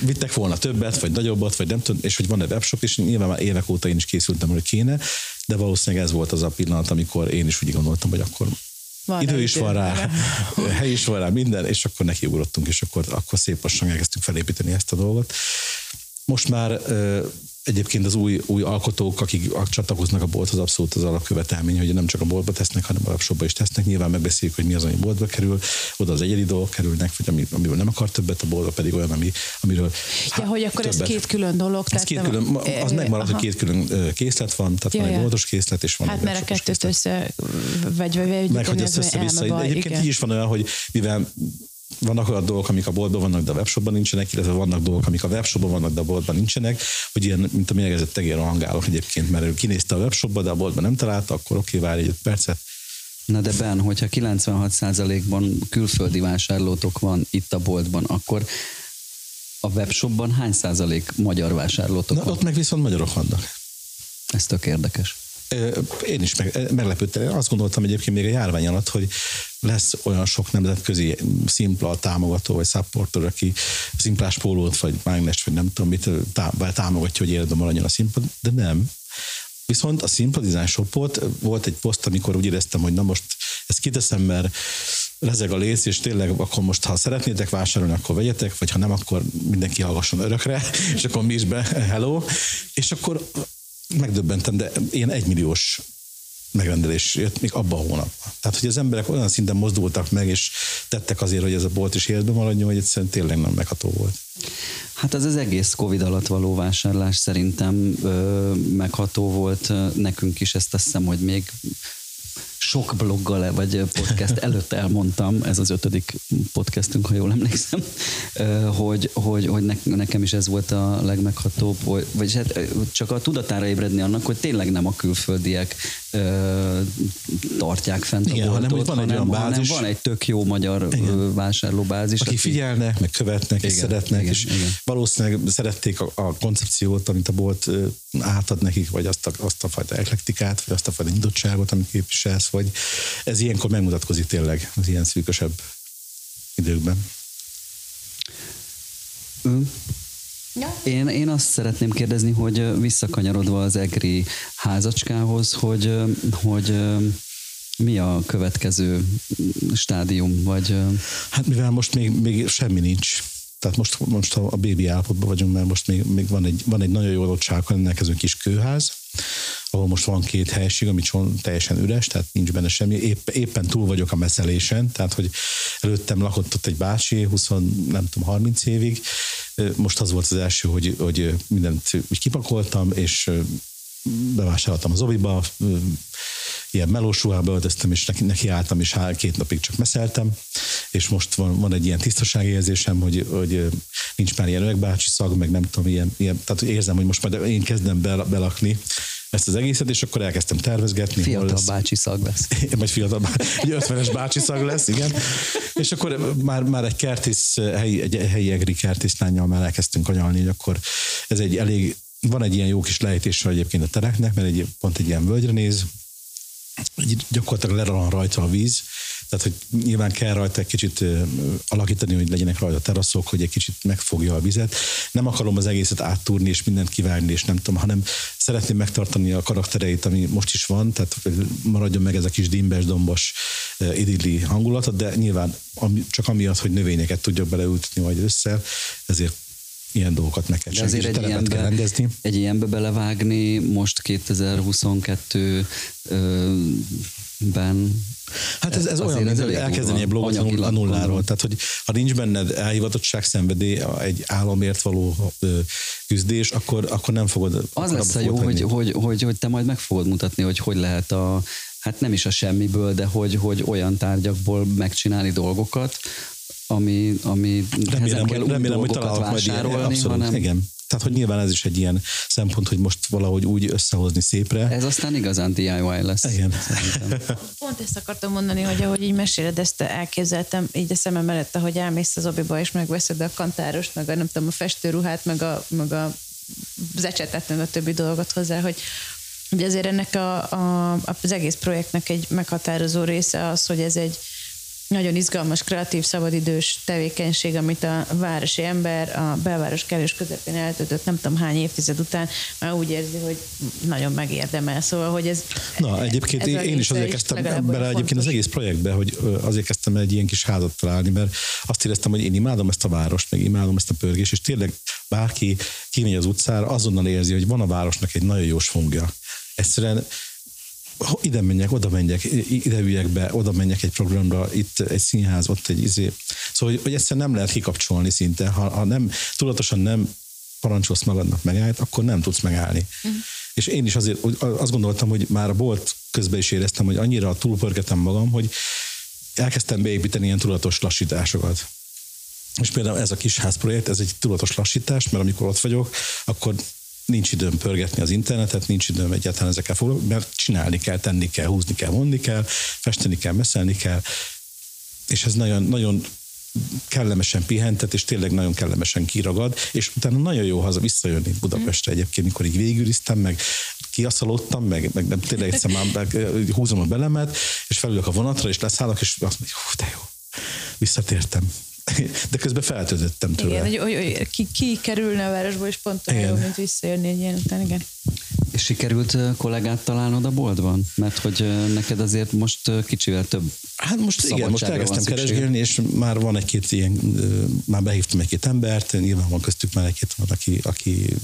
vittek volna többet, vagy nagyobbat, vagy nem tudom, és hogy van egy webshop, és nyilván már évek óta én is készültem, hogy kéne, de valószínűleg ez volt az a pillanat, amikor én is úgy gondoltam, hogy akkor Van idő is van rá, hely is van rá, minden, és akkor nekiugrottunk, és akkor, akkor szép lassan elkezdtük felépíteni ezt a dolgot. Most már egyébként az új, új alkotók, akik csatlakoznak a bolthoz, abszolút az alapkövetelmény, hogy nem csak a boltba tesznek, hanem a webshopba is tesznek. Nyilván megbeszéljük, hogy mi az, ami boltba kerül, oda az egyedi dolgok kerülnek, vagy ami, amiből nem akar többet, a boltba pedig olyan, ami, amiről Ja, hogy akkor ez többet. két külön dolog. Ez két külön, az megmarad, hogy két külön készlet van, tehát Ja, van egy boltos készlet, és van Hát egy mert a kettőt össze, vagy, vagy meg együtteni, hogy az össze-vissza. Egyébként így is van olyan, hogy mivel vannak olyan dolgok, amik a boltban vannak, de a webshopban nincsenek, illetve vannak dolgok, amik a webshopban vannak, de a boltban nincsenek, hogy ilyen, mint a méregezett tegér rohangálok egyébként, mert ő kinézte a webshopba, de a boltban nem találta, akkor oké, várj egy percet. Na de Ben, hogyha 96%-ban külföldi vásárlótok van itt a boltban, akkor a webshopban hány százalék magyar vásárlótok Na, van? ott meg viszont magyarok vannak. Ez tök érdekes. Én is meg, meglepődtem. Azt gondoltam egyébként még a járvány alatt, hogy lesz olyan sok nemzetközi szimpla támogató, vagy supporter, aki szimplás pólót, vagy mágnes, vagy nem tudom mit, tá- támogatja, hogy életben maradjon a szimpla, de nem. Viszont a Simple Design Shopot volt egy poszt, amikor úgy éreztem, hogy na most ezt kiteszem, mert rezeg a léc, és tényleg akkor most, ha szeretnétek vásárolni, akkor vegyetek, vagy ha nem, akkor mindenki hallgasson örökre, és akkor mi is be, hello. És akkor megdöbbentem, de ilyen egymilliós megrendelés jött még abban a hónapban. Tehát, hogy az emberek olyan szinten mozdultak meg, és tettek azért, hogy ez a bolt is életben maradjon, hogy egyszerűen tényleg nem megható volt. Hát az az egész Covid alatt való vásárlás szerintem ö, megható volt nekünk is, ezt azt hiszem, hogy még sok bloggal vagy podcast előtt elmondtam, ez az ötödik podcastünk, ha jól emlékszem, hogy, hogy, hogy ne, nekem is ez volt a legmeghatóbb, vagyis hát csak a tudatára ébredni annak, hogy tényleg nem a külföldiek ö, tartják fent Igen, a hanem, boltot, hogy van egy hanem, olyan bázis- hanem van egy tök jó magyar ö, vásárlóbázis. Akik aki- figyelnek, meg követnek, és Igen, szeretnek, igen, és igen. valószínűleg szerették a, a koncepciót, amit a bolt átad nekik, vagy azt a, azt a fajta eklektikát, vagy azt a fajta nyitottságot, amit képviselsz, vagy ez ilyenkor megmutatkozik tényleg az ilyen szűkösebb időkben. Én, én azt szeretném kérdezni, hogy visszakanyarodva az egri házacskához, hogy, hogy mi a következő stádium, vagy Hát mivel most még, még semmi nincs, tehát most, most a, a bébi állapotban vagyunk, mert most még, még van, egy, van egy nagyon jó adottsággal rendelkező kis kőház, ahol most van két helység, ami csont teljesen üres, tehát nincs benne semmi. Épp, éppen túl vagyok a messzelésen, tehát hogy előttem lakott ott egy bácsi, 20, nem tudom, 30 évig. Most az volt az első, hogy, hogy mindent kipakoltam, és bevásároltam az obiba, ilyen melós ruhába öltöztem, és neki, neki álltam, és há- két napig csak meszeltem, és most van, van egy ilyen tisztasági érzésem, hogy, hogy nincs már ilyen öregbácsi szag, meg nem tudom, ilyen, ilyen tehát érzem, hogy most majd én kezdem bel- belakni ezt az egészet, és akkor elkezdtem tervezgetni. fiatal lesz- bácsi szag lesz. vagy fiatal, egy 50-es bácsi szag lesz, igen. És akkor már, már egy kertész, helyi, egy helyi egri kertészlányjal már elkezdtünk anyalni, hogy akkor ez egy elég, van egy ilyen jó kis lejtése egyébként a tereknek, mert egy, pont egy ilyen völgyre néz, gyakorlatilag lerohan rajta a víz, tehát hogy nyilván kell rajta egy kicsit alakítani, hogy legyenek rajta teraszok, hogy egy kicsit megfogja a vizet. Nem akarom az egészet áttúrni és mindent kivárni, és nem tudom, hanem szeretném megtartani a karaktereit, ami most is van, tehát maradjon meg ez a kis dimbes, dombos, idilli hangulata, de nyilván csak amiatt, hogy növényeket tudjak beleültetni majd össze, ezért ilyen dolgokat meg kell De azért egy telepet kell ilyenbe, rendezni. egy ilyenbe belevágni most 2022-ben Hát ez, ez olyan, mint elkezdeni egy blogot a nulláról. gondolom. Tehát, hogy ha nincs benned elhivatottság, szenvedély, egy államért való küzdés, akkor, akkor nem fogod Az lesz a jó, hogy, hogy, hogy, hogy te majd meg fogod mutatni, hogy hogy lehet a hát nem is a semmiből, de hogy, hogy olyan tárgyakból megcsinálni dolgokat, ami, ami Remélem, kell hogy, remélem, hogy találok majd ilyen, abszolút, hanem... igen. Tehát, hogy nyilván ez is egy ilyen szempont, hogy most valahogy úgy összehozni szépre. Ez aztán igazán DIY lesz. Igen. Pont ezt akartam mondani, hogy ahogy így meséled, ezt elképzeltem így a szemem mellett, hogy elmész az obiba, és megveszed a kantárost, meg a, nem tudom, a festőruhát, meg a, meg a ecsetet, meg a többi dolgot hozzá, hogy, hogy azért ennek a, a, az egész projektnek egy meghatározó része az, hogy ez egy, nagyon izgalmas, kreatív, szabadidős tevékenység, amit a városi ember a belváros kellős közepén eltöltött nem tudom hány évtized után, már úgy érzi, hogy nagyon megérdemel. Szóval, hogy ez... Na, egyébként ez én is azért kezdtem bele egyébként az egész projektbe, hogy azért kezdtem egy ilyen kis házat találni, mert azt éreztem, hogy én imádom ezt a várost, meg imádom ezt a pörgést, és tényleg bárki kimegy az utcára, azonnal érzi, hogy van a városnak egy nagyon jó svungja. Egyszerűen ide menjek, oda menjek, ide üljek be, oda menjek egy programra, itt egy színház, ott egy izé. Szóval, hogy, hogy egyszerűen nem lehet kikapcsolni szinte. Ha, ha nem, tudatosan nem parancsolsz magadnak megállt, akkor nem tudsz megállni. Uh-huh. És én is azért azt gondoltam, hogy már a bolt közben is éreztem, hogy annyira túlpörgetem magam, hogy elkezdtem beépíteni ilyen tudatos lassításokat. És például ez a kis házprojekt, ez egy tudatos lassítás, mert amikor ott vagyok, akkor nincs időm pörgetni az internetet, nincs időm egyáltalán ezekkel foglalkozni, mert csinálni kell, tenni kell, húzni kell, mondni kell, festeni kell, meszelni kell, és ez nagyon, nagyon kellemesen pihentet, és tényleg nagyon kellemesen kiragad, és utána nagyon jó haza visszajönni Budapestre egyébként, mikor így végüliztem, meg kiaszalottam, meg, meg nem, tényleg egyszer már húzom a belemet, és felülök a vonatra, és leszállok, és azt mondjuk, hú, de jó, visszatértem de közben feltöltöttem tőle. Igen, hogy, hogy, hogy ki, ki kerülne a városból, és pont olyan jó, mint visszajönni egy ilyen után, igen. És sikerült kollégát találnod a boltban? Mert hogy neked azért most kicsivel több Hát most igen, most elkezdtem keresgélni, és már van egy-két ilyen, már behívtam egy-két embert, nyilván van köztük már egy-két van, aki, aki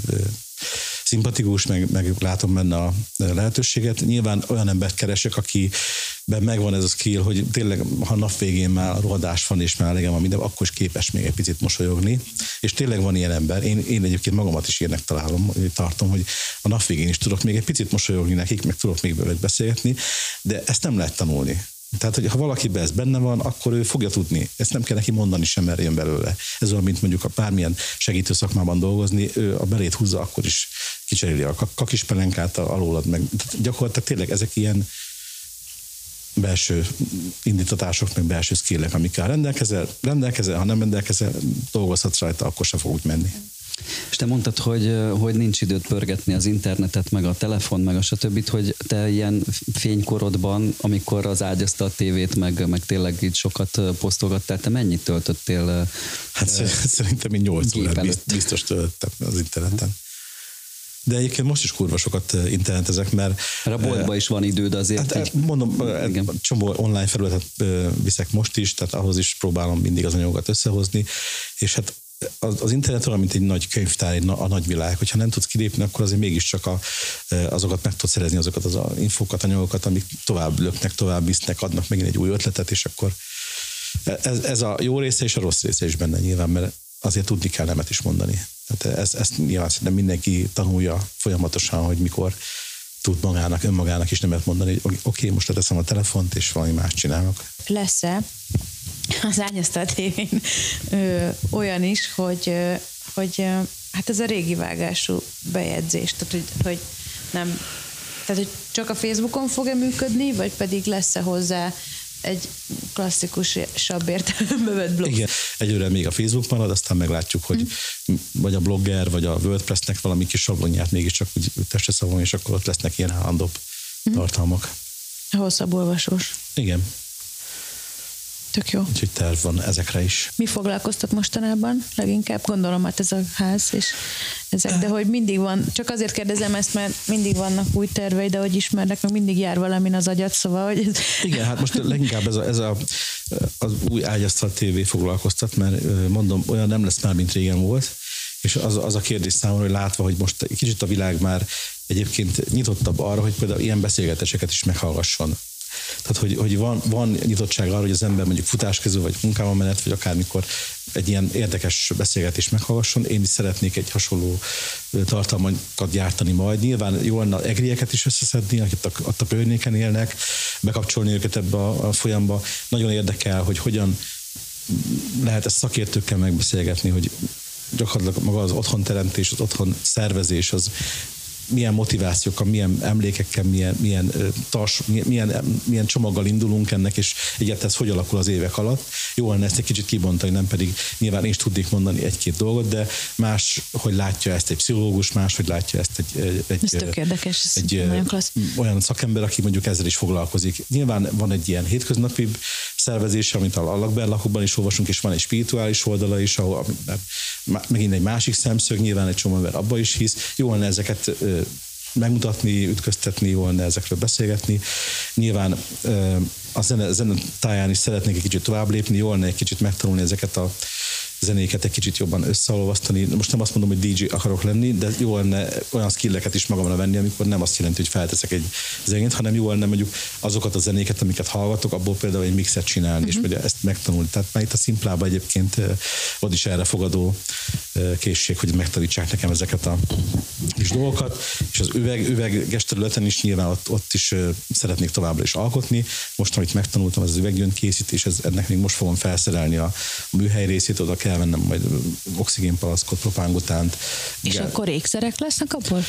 szimpatikus, meg, meg látom benne a lehetőséget. Nyilván olyan embert keresek, akiben megvan ez a skill, hogy tényleg, ha nap végén már rohadás van, és már elegem van minden, akkor is képes még egy picit mosolyogni. És tényleg van ilyen ember. Én, én egyébként magamat is ilyenek találom, tartom, hogy a nap végén is tudok még egy picit mosolyogni nekik, meg tudok még velük beszélgetni, de ezt nem lehet tanulni. Tehát, hogy ha valakiben ez benne van, akkor ő fogja tudni. Ezt nem kell neki mondani sem, mert jön belőle. Ez olyan, mint mondjuk a bármilyen segítő szakmában dolgozni, ő a belét húzza, akkor is kicseréli a kakispelenkát alólad meg. Tehát gyakorlatilag tényleg ezek ilyen belső indítatások, meg belső skillek, amikkel rendelkezel, rendelkezel, ha nem rendelkezel, dolgozhatsz rajta, akkor se fog úgy menni. És te mondtad, hogy, hogy nincs időt pörgetni az internetet, meg a telefon, meg a stb., hogy te ilyen fénykorodban, amikor az ágyazta a tévét, meg, meg tényleg így sokat posztolgattál, te mennyit töltöttél? Hát uh, szerintem én 8 órát biztos töltöttem az interneten. De egyébként most is kurva sokat internetezek, mert... Mert a boltban is van időd azért. Hát, így, mondom, igen. csomó online felületet viszek most is, tehát ahhoz is próbálom mindig az anyagokat összehozni, és hát az, az internet olyan, mint egy nagy könyvtár, egy, a nagyvilág, hogyha nem tudsz kilépni, akkor azért mégiscsak a, azokat meg tudsz szerezni, azokat az infókat, anyagokat, amik tovább löknek, tovább visznek, adnak megint egy új ötletet, és akkor ez, ez a jó része és a rossz része is benne nyilván, mert azért tudni kell nemet is mondani. Tehát ez, ezt nyilván szerintem mindenki tanulja folyamatosan, hogy mikor tud magának, önmagának is nemet mondani, hogy oké, okay, most leteszem a telefont, és valami más csinálok. Lesz-e az ágyasztalt tévén ö, olyan is, hogy, ö, hogy ö, hát ez a régi vágású bejegyzés, tehát hogy, hogy nem, tehát hogy csak a Facebookon fog-e működni, vagy pedig lesz-e hozzá egy klasszikus sabb értelembe vett blog. Igen, egyőre még a Facebook marad, aztán meglátjuk, hogy mm. vagy a blogger, vagy a WordPressnek valami kis sablonját mégiscsak úgy testre szavon, és akkor ott lesznek ilyen állandóbb mm. tartalmak. Hosszabb olvasós. Igen. Tök jó. Úgyhogy terv van ezekre is. Mi foglalkoztat mostanában? Leginkább gondolom, hát ez a ház és ezek, de hogy mindig van, csak azért kérdezem ezt, mert mindig vannak új tervei, de hogy ismernek, meg mindig jár valamin az agyat, szóval, hogy ez... Igen, hát most leginkább ez a, ez a az új ágyasztal TV foglalkoztat, mert mondom, olyan nem lesz már, mint régen volt, és az, az a kérdés számomra, hogy látva, hogy most kicsit a világ már egyébként nyitottabb arra, hogy például ilyen beszélgetéseket is meghallgasson Tehát, hogy, hogy van, van nyitottság arra, hogy az ember mondjuk futás közül, vagy munkában menet, vagy akármikor egy ilyen érdekes beszélgetést meghallgasson. Én is szeretnék egy hasonló tartalmakat gyártani majd. Nyilván jó lenne egrieket is összeszedni, akik ott a környéken élnek, bekapcsolni őket ebbe a, a folyamba. Nagyon érdekel, hogy hogyan lehet ezt szakértőkkel megbeszélgetni, hogy gyakorlatilag maga az otthon teremtés, az otthon szervezés, az milyen motivációkkal, milyen emlékekkel, milyen, milyen, tars, milyen, milyen csomaggal indulunk ennek, és egyáltalán ez hogy alakul az évek alatt. Jó lenne ezt egy kicsit kibontani, nem pedig nyilván én is tudnék mondani egy-két dolgot, de más, hogy látja ezt egy pszichológus, más, hogy látja ezt egy, egy, ez tök érdekes, egy, olyan szakember, aki mondjuk ezzel is foglalkozik. Nyilván van egy ilyen hétköznapi szervezés, amit a lakberlakokban is olvasunk, és van egy spirituális oldala is, ahol megint egy másik szemszög, nyilván egy csomó ember abba is hisz. Jó lenne ezeket megmutatni, ütköztetni, jó lenne ezekről beszélgetni. Nyilván a zene, zene táján is szeretnék egy kicsit tovább lépni, jó lenne egy kicsit megtanulni ezeket a zenéket egy kicsit jobban összeolvasztani. Most nem azt mondom, hogy DJ akarok lenni, de jó lenne olyan skilleket is magamra venni, amikor nem azt jelenti, hogy felteszek egy zenét, hanem jó lenne mondjuk azokat a zenéket, amiket hallgatok, abból például egy mixet csinálni, uh-huh. és hogy ezt megtanulni. Tehát már itt a szimplában egyébként ott is erre fogadó készség, hogy megtanítsák nekem ezeket a kis dolgokat, és az üveg, üveges területen is nyilván ott, ott is szeretnék továbbra is alkotni. Most, amit megtanultam, az üveggyöngy készítés, ez, ennek még most fogom felszerelni a műhely részét, oda kell vennem majd oxigénpalaszkot, propángutánt. És gel. akkor ékszerek lesznek abból?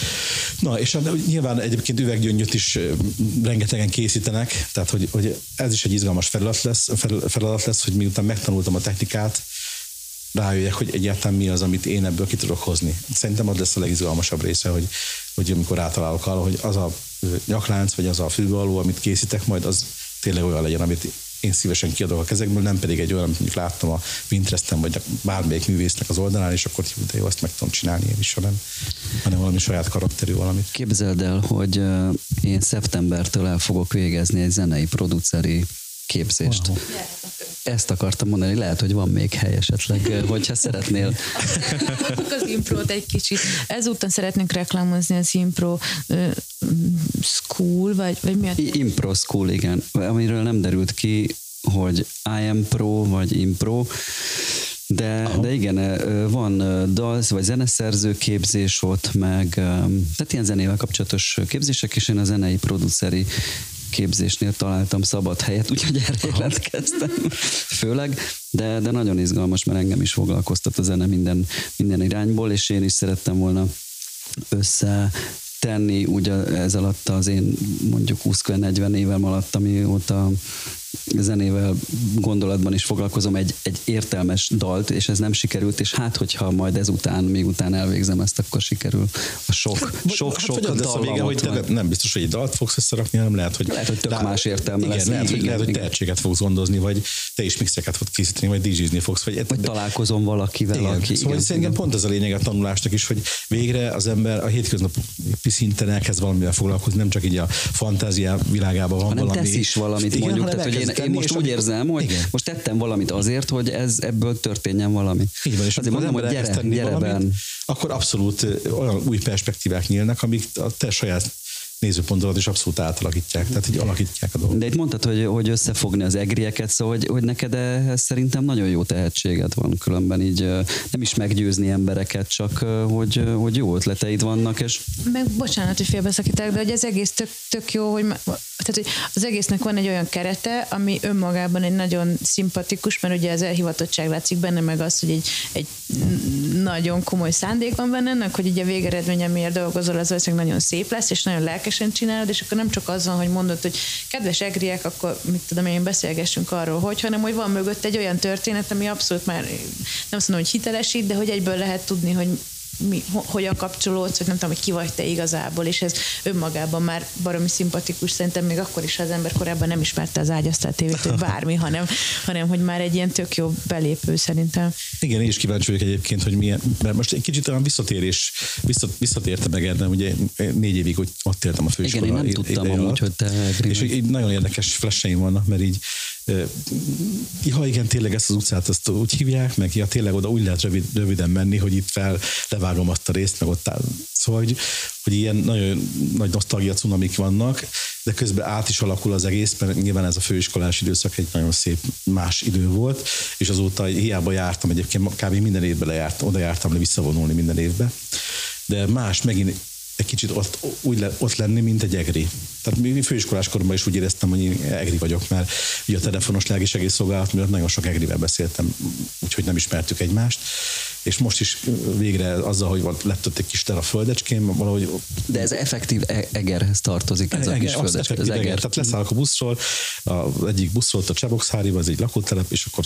Na, és nyilván egyébként üveggyöngyöt is rengetegen készítenek, tehát hogy, hogy ez is egy izgalmas feladat lesz, feladat lesz, hogy miután megtanultam a technikát, rájöjjek, hogy egyáltalán mi az, amit én ebből ki tudok hozni. Szerintem az lesz a legizgalmasabb része, hogy, hogy amikor rátalálok arra, hogy az a nyaklánc, vagy az a fülbealó, amit készítek, majd az tényleg olyan legyen, amit én szívesen kiadok a kezekből, nem pedig egy olyan, amit láttam a Pinteresten, vagy bármelyik művésznek az oldalán, és akkor de jó, azt meg tudom csinálni én is, hanem, hanem valami saját karakterű valamit. Képzeld el, hogy én szeptembertől el fogok végezni egy zenei produceri képzést. Wow. Ezt akartam mondani, lehet, hogy van még hely esetleg, hogyha szeretnél. az imprót egy kicsit. Ezúttal szeretnénk reklámozni az impro school, vagy, vagy mi a... Impro school, igen. Amiről nem derült ki, hogy I am pro, vagy impro. De, de igen, van dalsz vagy zeneszerző képzés ott, meg tehát ilyen zenével kapcsolatos képzések, és én a zenei produceri képzésnél találtam szabad helyet, úgyhogy erre jelentkeztem. Főleg, de, de nagyon izgalmas, mert engem is foglalkoztat a zene minden, minden irányból, és én is szerettem volna össze tenni ugye ez alatt az én mondjuk 20-40 évem alatt, amióta zenével gondolatban is foglalkozom egy, egy értelmes dalt, és ez nem sikerült, és hát, hogyha majd ezután, még után elvégzem ezt, akkor sikerül a sok, hát, sok, sok hát, sok a vége, hogy te nem biztos, hogy egy dalt fogsz összerakni, hanem lehet, hogy... Lehet, hogy tök más értelme igen, lesz. Lehet, hogy, igen, lehet, hogy tehetséget fogsz gondozni, vagy te is mixeket fogsz készíteni, vagy dj fogsz. Vagy, vagy találkozom valakivel, igen. aki... Szóval igen, szerintem pont ez a lényeg a tanulásnak is, hogy végre az ember a hétköznapi szinten elkezd valamivel foglalkozni, nem csak így a fantázia világában van hanem valami. tesz is valamit, igen, mondjuk, tehát, hogy én, én most úgy érzem, hogy igen. most tettem valamit azért, hogy ez ebből történjen valami. Így van, és azért mondom, hogy gyere, gyere valamit, akkor abszolút olyan új perspektívák nyílnak, amik a te saját nézőpontodat is abszolút átalakítják, tehát így alakítják a dolgot. De itt mondtad, hogy, hogy összefogni az egrieket, szóval hogy, hogy neked ehhez szerintem nagyon jó tehetséged van, különben így nem is meggyőzni embereket, csak hogy, hogy jó ötleteid vannak, és... Meg bocsánat, hogy félbeszakítek, de hogy ez egész tök, tök jó, hogy, tehát, hogy az egésznek van egy olyan kerete, ami önmagában egy nagyon szimpatikus, mert ugye az elhivatottság látszik benne, meg az, hogy egy, egy nagyon komoly szándék van benne ennek, hogy ugye a végeredmény, miért dolgozol, az valószínűleg nagyon szép lesz, és nagyon lelkes lelkesen csinálod, és akkor nem csak az van, hogy mondod, hogy kedves egriek, akkor mit tudom én, beszélgessünk arról, hogy, hanem hogy van mögött egy olyan történet, ami abszolút már nem azt mondom, hogy hitelesít, de hogy egyből lehet tudni, hogy mi, hogyan kapcsolódsz, vagy nem tudom, hogy ki vagy te igazából, és ez önmagában már baromi szimpatikus, szerintem még akkor is, ha az ember korábban nem ismerte az ágyasztál tévét, vagy bármi, hanem, hanem hogy már egy ilyen tök jó belépő szerintem. Igen, én is kíváncsi vagyok egyébként, hogy milyen, mert most egy kicsit olyan visszatérés, visszat, visszatértem meg erre, ugye négy évig ott éltem a főiskola. Igen, én nem tudtam amúgy, hogy te És így nagyon érdekes flasheim vannak, mert így Ja, igen, tényleg ezt az utcát azt úgy hívják, meg ja, tényleg oda úgy lehet rövid, röviden menni, hogy itt fel levágom azt a részt, meg ott áll. Szóval, hogy, hogy ilyen nagyon nagy nosztalgia cunamik vannak, de közben át is alakul az egész, mert nyilván ez a főiskolás időszak egy nagyon szép más idő volt, és azóta hiába jártam egyébként, kb. minden évben lejártam, oda jártam le visszavonulni minden évbe, de más megint egy kicsit ott, úgy le, ott lenni, mint egy egri. Tehát mi főiskolás koromban is úgy éreztem, hogy én egri vagyok, mert ugye a telefonos lelki szolgálat miatt nagyon sok egrivel beszéltem, úgyhogy nem ismertük egymást, és most is végre azzal, hogy lett ott egy kis ter a földecském, valahogy... De ez effektív e- egerhez tartozik, ez eger, a kis földecske, ez eger. Tehát leszállok a buszról, az egyik buszról a Csebokszháriba, ez egy lakótelep, és akkor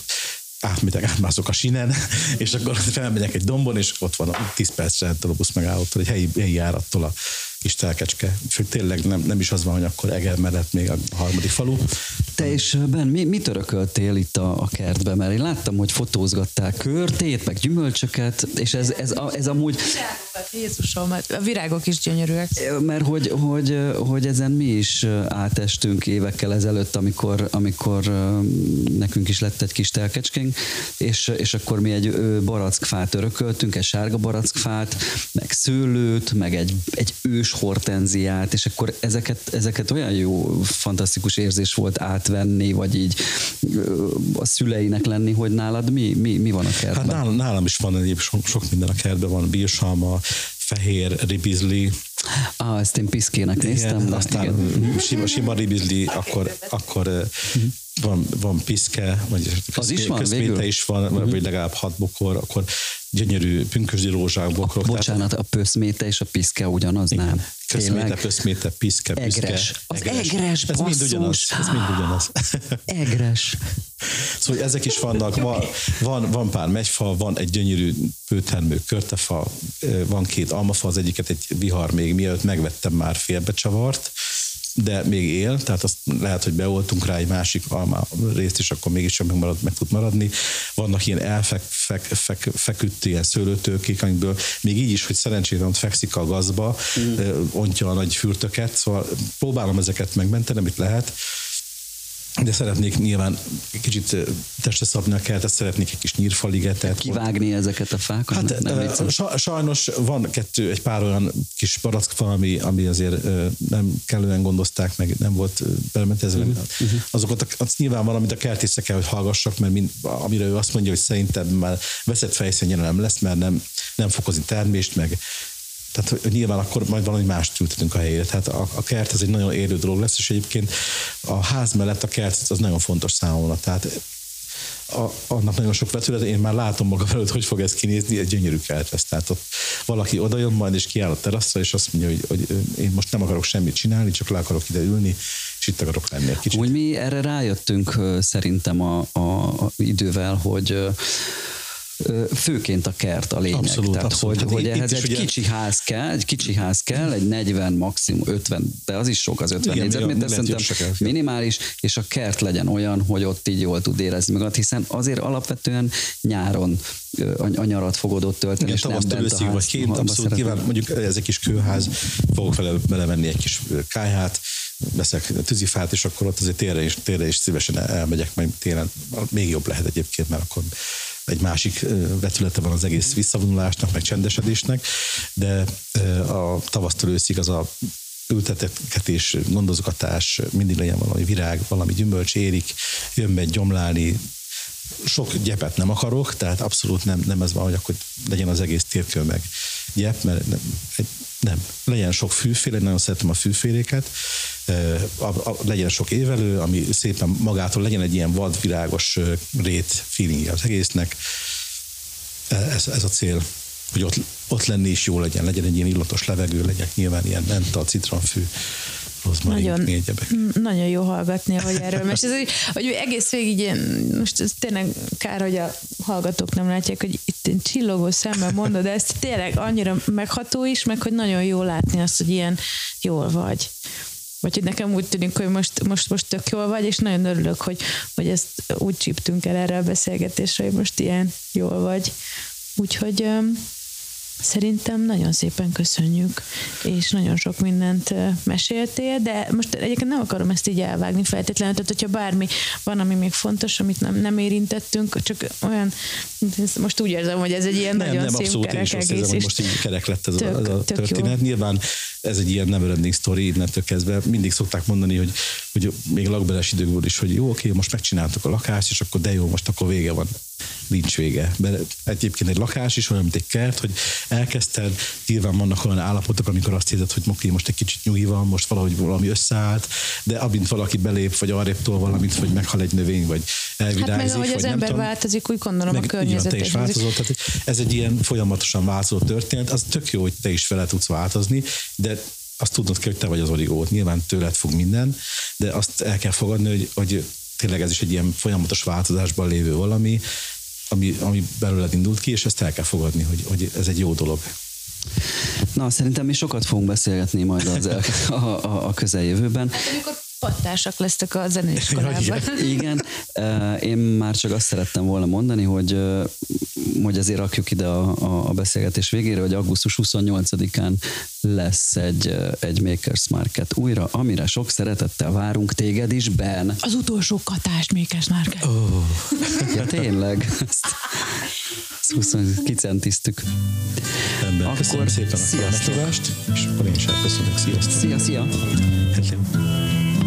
átmegyek, átmászok a sinen, és akkor felmegyek egy dombon, és ott van a 10 percre a busz megállótól, egy helyi, helyi járattól a kis telkecske. Úgyhogy tényleg nem, nem is az van, hogy akkor Eger mellett még a harmadik falu. Te és Ben, mi, mit örököltél itt a, a kertben? Mert én láttam, hogy fotózgatták körtét, meg gyümölcsöket, és ez, ez, ez, ez amúgy... Jézusom, a virágok is gyönyörűek. Mert hogy, hogy, hogy ezen mi is átestünk évekkel ezelőtt, amikor, amikor nekünk is lett egy kis telkecskénk, és, és akkor mi egy barackfát örököltünk, egy sárga barackfát, meg szőlőt, meg egy, egy ős hortenziát, és akkor ezeket, ezeket olyan jó, fantasztikus érzés volt átvenni, vagy így a szüleinek lenni, hogy nálad mi, mi, mi van a kertben? Hát nálam, nálam is van egyéb sok, sok minden a kertben, van bírsalma, fehér ribizli. Ah, ezt én piszkének néztem. Igen, aztán igen. Sima, sima ribizli, akkor, akkor uh-huh. Van, van piszke, vagy az is van, végül? is van, uh-huh. vagy legalább hat bokor, akkor gyönyörű pünkösdi rózsák, bokrok. A, bocsánat, a pöszméte és a piszke ugyanaz, igen. nem? Köszméte, pöszméte, piszke, piszke. Egres. Az egres, egres ez mind ugyanaz. Ez mind ugyanaz. Egres. Szóval ezek is vannak, van, van, van pár megyfa, van egy gyönyörű főtermő körtefa, van két almafa, az egyiket egy vihar még mielőtt megvettem már félbecsavart, de még él, tehát azt lehet, hogy beoltunk rá egy másik alma részt, és akkor mégis meg, marad, meg tud maradni. Vannak ilyen elfeküdt ilyen szőlőtőkék, amikből még így is, hogy szerencsétlen fekszik a gazba, mm. ontja a nagy fürtöket, szóval próbálom ezeket megmenteni, amit lehet, de szeretnék nyilván kicsit testre szabni a kertet, szeretnék egy kis nyírfaligetet. Kivágni ezeket a fákat? Hát nem nem sajnos van kettő, egy pár olyan kis barackfa, ami, ami azért nem kellően gondozták, meg nem volt belementezve. Uh-huh. Mhm. Azokat az nyilván van, amit a kertészek kell, hogy hallgassak, mert mind, amire ő azt mondja, hogy szerinted már veszett fejszényen nem lesz, mert nem, nem fokozni termést, meg tehát hogy nyilván akkor majd valami mást ültetünk a helyére. Tehát a, a kert ez egy nagyon élő dolog lesz, és egyébként a ház mellett a kert az nagyon fontos számomra. Tehát a, annak nagyon sok vetület, én már látom magam előtt, hogy fog ez kinézni, egy gyönyörű kert lesz. Tehát ott valaki oda jön majd, és kiáll a teraszra, és azt mondja, hogy, hogy én most nem akarok semmit csinálni, csak le akarok ide ülni, és itt akarok lenni egy kicsit. Úgy mi erre rájöttünk szerintem a, a, a idővel, hogy főként a kert a lényeg. Abszolút, Tehát, abszolút. hogy, hogy ehhez egy ugye... kicsi ház kell, egy kicsi ház kell, egy 40, maximum 50, de az is sok az 50 négyzetméter, szerintem minimális, és a kert legyen olyan, hogy ott így jól tud érezni magad, hiszen azért alapvetően nyáron a, nyarat fogod ott tölteni, Igen, a ház, vagy két, abszolút kíván, mondjuk ez egy kis kőház, fogok vele belevenni egy kis kájhát, veszek tűzifát, és akkor ott azért térre is, térre is szívesen elmegyek, majd télen még jobb lehet egyébként, mert akkor egy másik vetülete van az egész visszavonulásnak, meg csendesedésnek, de a tavasztól őszig az a ültetetés, gondozgatás, mindig legyen valami virág, valami gyümölcs érik, jön be gyomlálni, sok gyepet nem akarok, tehát abszolút nem, nem ez van, hogy akkor legyen az egész térkő meg gyep, mert egy, nem. Legyen sok fűféle, nagyon szeretem a fűféléket, legyen sok évelő, ami szépen magától legyen egy ilyen vadvirágos rét feeling az egésznek. Ez, ez a cél, hogy ott, ott lenni is jó legyen, legyen egy ilyen illatos levegő, legyen nyilván ilyen menta, citronfű, nagyon, nagyon jó hallgatni, hogy erről mert ez, hogy, hogy egész végig ilyen, most ez tényleg kár, hogy a hallgatók nem látják, hogy itt én csillogó szemmel mondod, de ez tényleg annyira megható is, meg hogy nagyon jó látni azt, hogy ilyen jól vagy. Vagy hogy nekem úgy tűnik, hogy most, most, most tök jól vagy, és nagyon örülök, hogy, hogy ezt úgy csíptünk el erre a beszélgetésre, hogy most ilyen jól vagy. Úgyhogy Szerintem nagyon szépen köszönjük, és nagyon sok mindent meséltél, de most egyébként nem akarom ezt így elvágni feltétlenül, tehát hogyha bármi van, ami még fontos, amit nem, nem érintettünk, csak olyan, most úgy érzem, hogy ez egy ilyen nem, nagyon nem, szép abszolút, kerek én is egész. érzem, hogy most így kerek lett ez tök, a, ez a történet. Jó. Nyilván ez egy ilyen never ending story innentől kezdve. Mindig szokták mondani, hogy, hogy még lakbeles időkből is, hogy jó, oké, most megcsináltuk a lakást, és akkor de jó, most akkor vége van nincs vége. Mert egyébként egy lakás is olyan, mint egy kert, hogy elkezdted, nyilván vannak olyan állapotok, amikor azt hiszed, hogy oké, most egy kicsit nyugi van, most valahogy valami összeállt, de amint valaki belép, vagy arrébb tol valamit, vagy meghal egy növény, vagy elvirágzik. Hát meg ahogy az ember tudom, változik, úgy gondolom meg, a környezet. is változol, tehát ez egy ilyen folyamatosan változó történet, az tök jó, hogy te is vele tudsz változni, de azt tudnod kell, hogy te vagy az origót. Nyilván tőled fog minden, de azt el kell fogadni, hogy, hogy tényleg ez is egy ilyen folyamatos változásban lévő valami, ami, ami belőled indult ki, és ezt el kell fogadni, hogy, hogy ez egy jó dolog. Na, szerintem mi sokat fogunk beszélgetni majd az el, a, a, a közeljövőben. Hát, amikor pattársak lesztek a zeneiskolában. Igen, én már csak azt szerettem volna mondani, hogy, hogy azért rakjuk ide a, a beszélgetés végére, hogy augusztus 28-án lesz egy, egy Makers Market újra, amire sok szeretettel várunk téged is, Ben. Az utolsó katás Makers Market. Oh. Ja, tényleg. Ezt, ezt 20 kicentiztük. Ember, akkor köszönöm szépen a meghívást, és akkor én is elköszönök. Sziasztok! Szia, szia! Hello.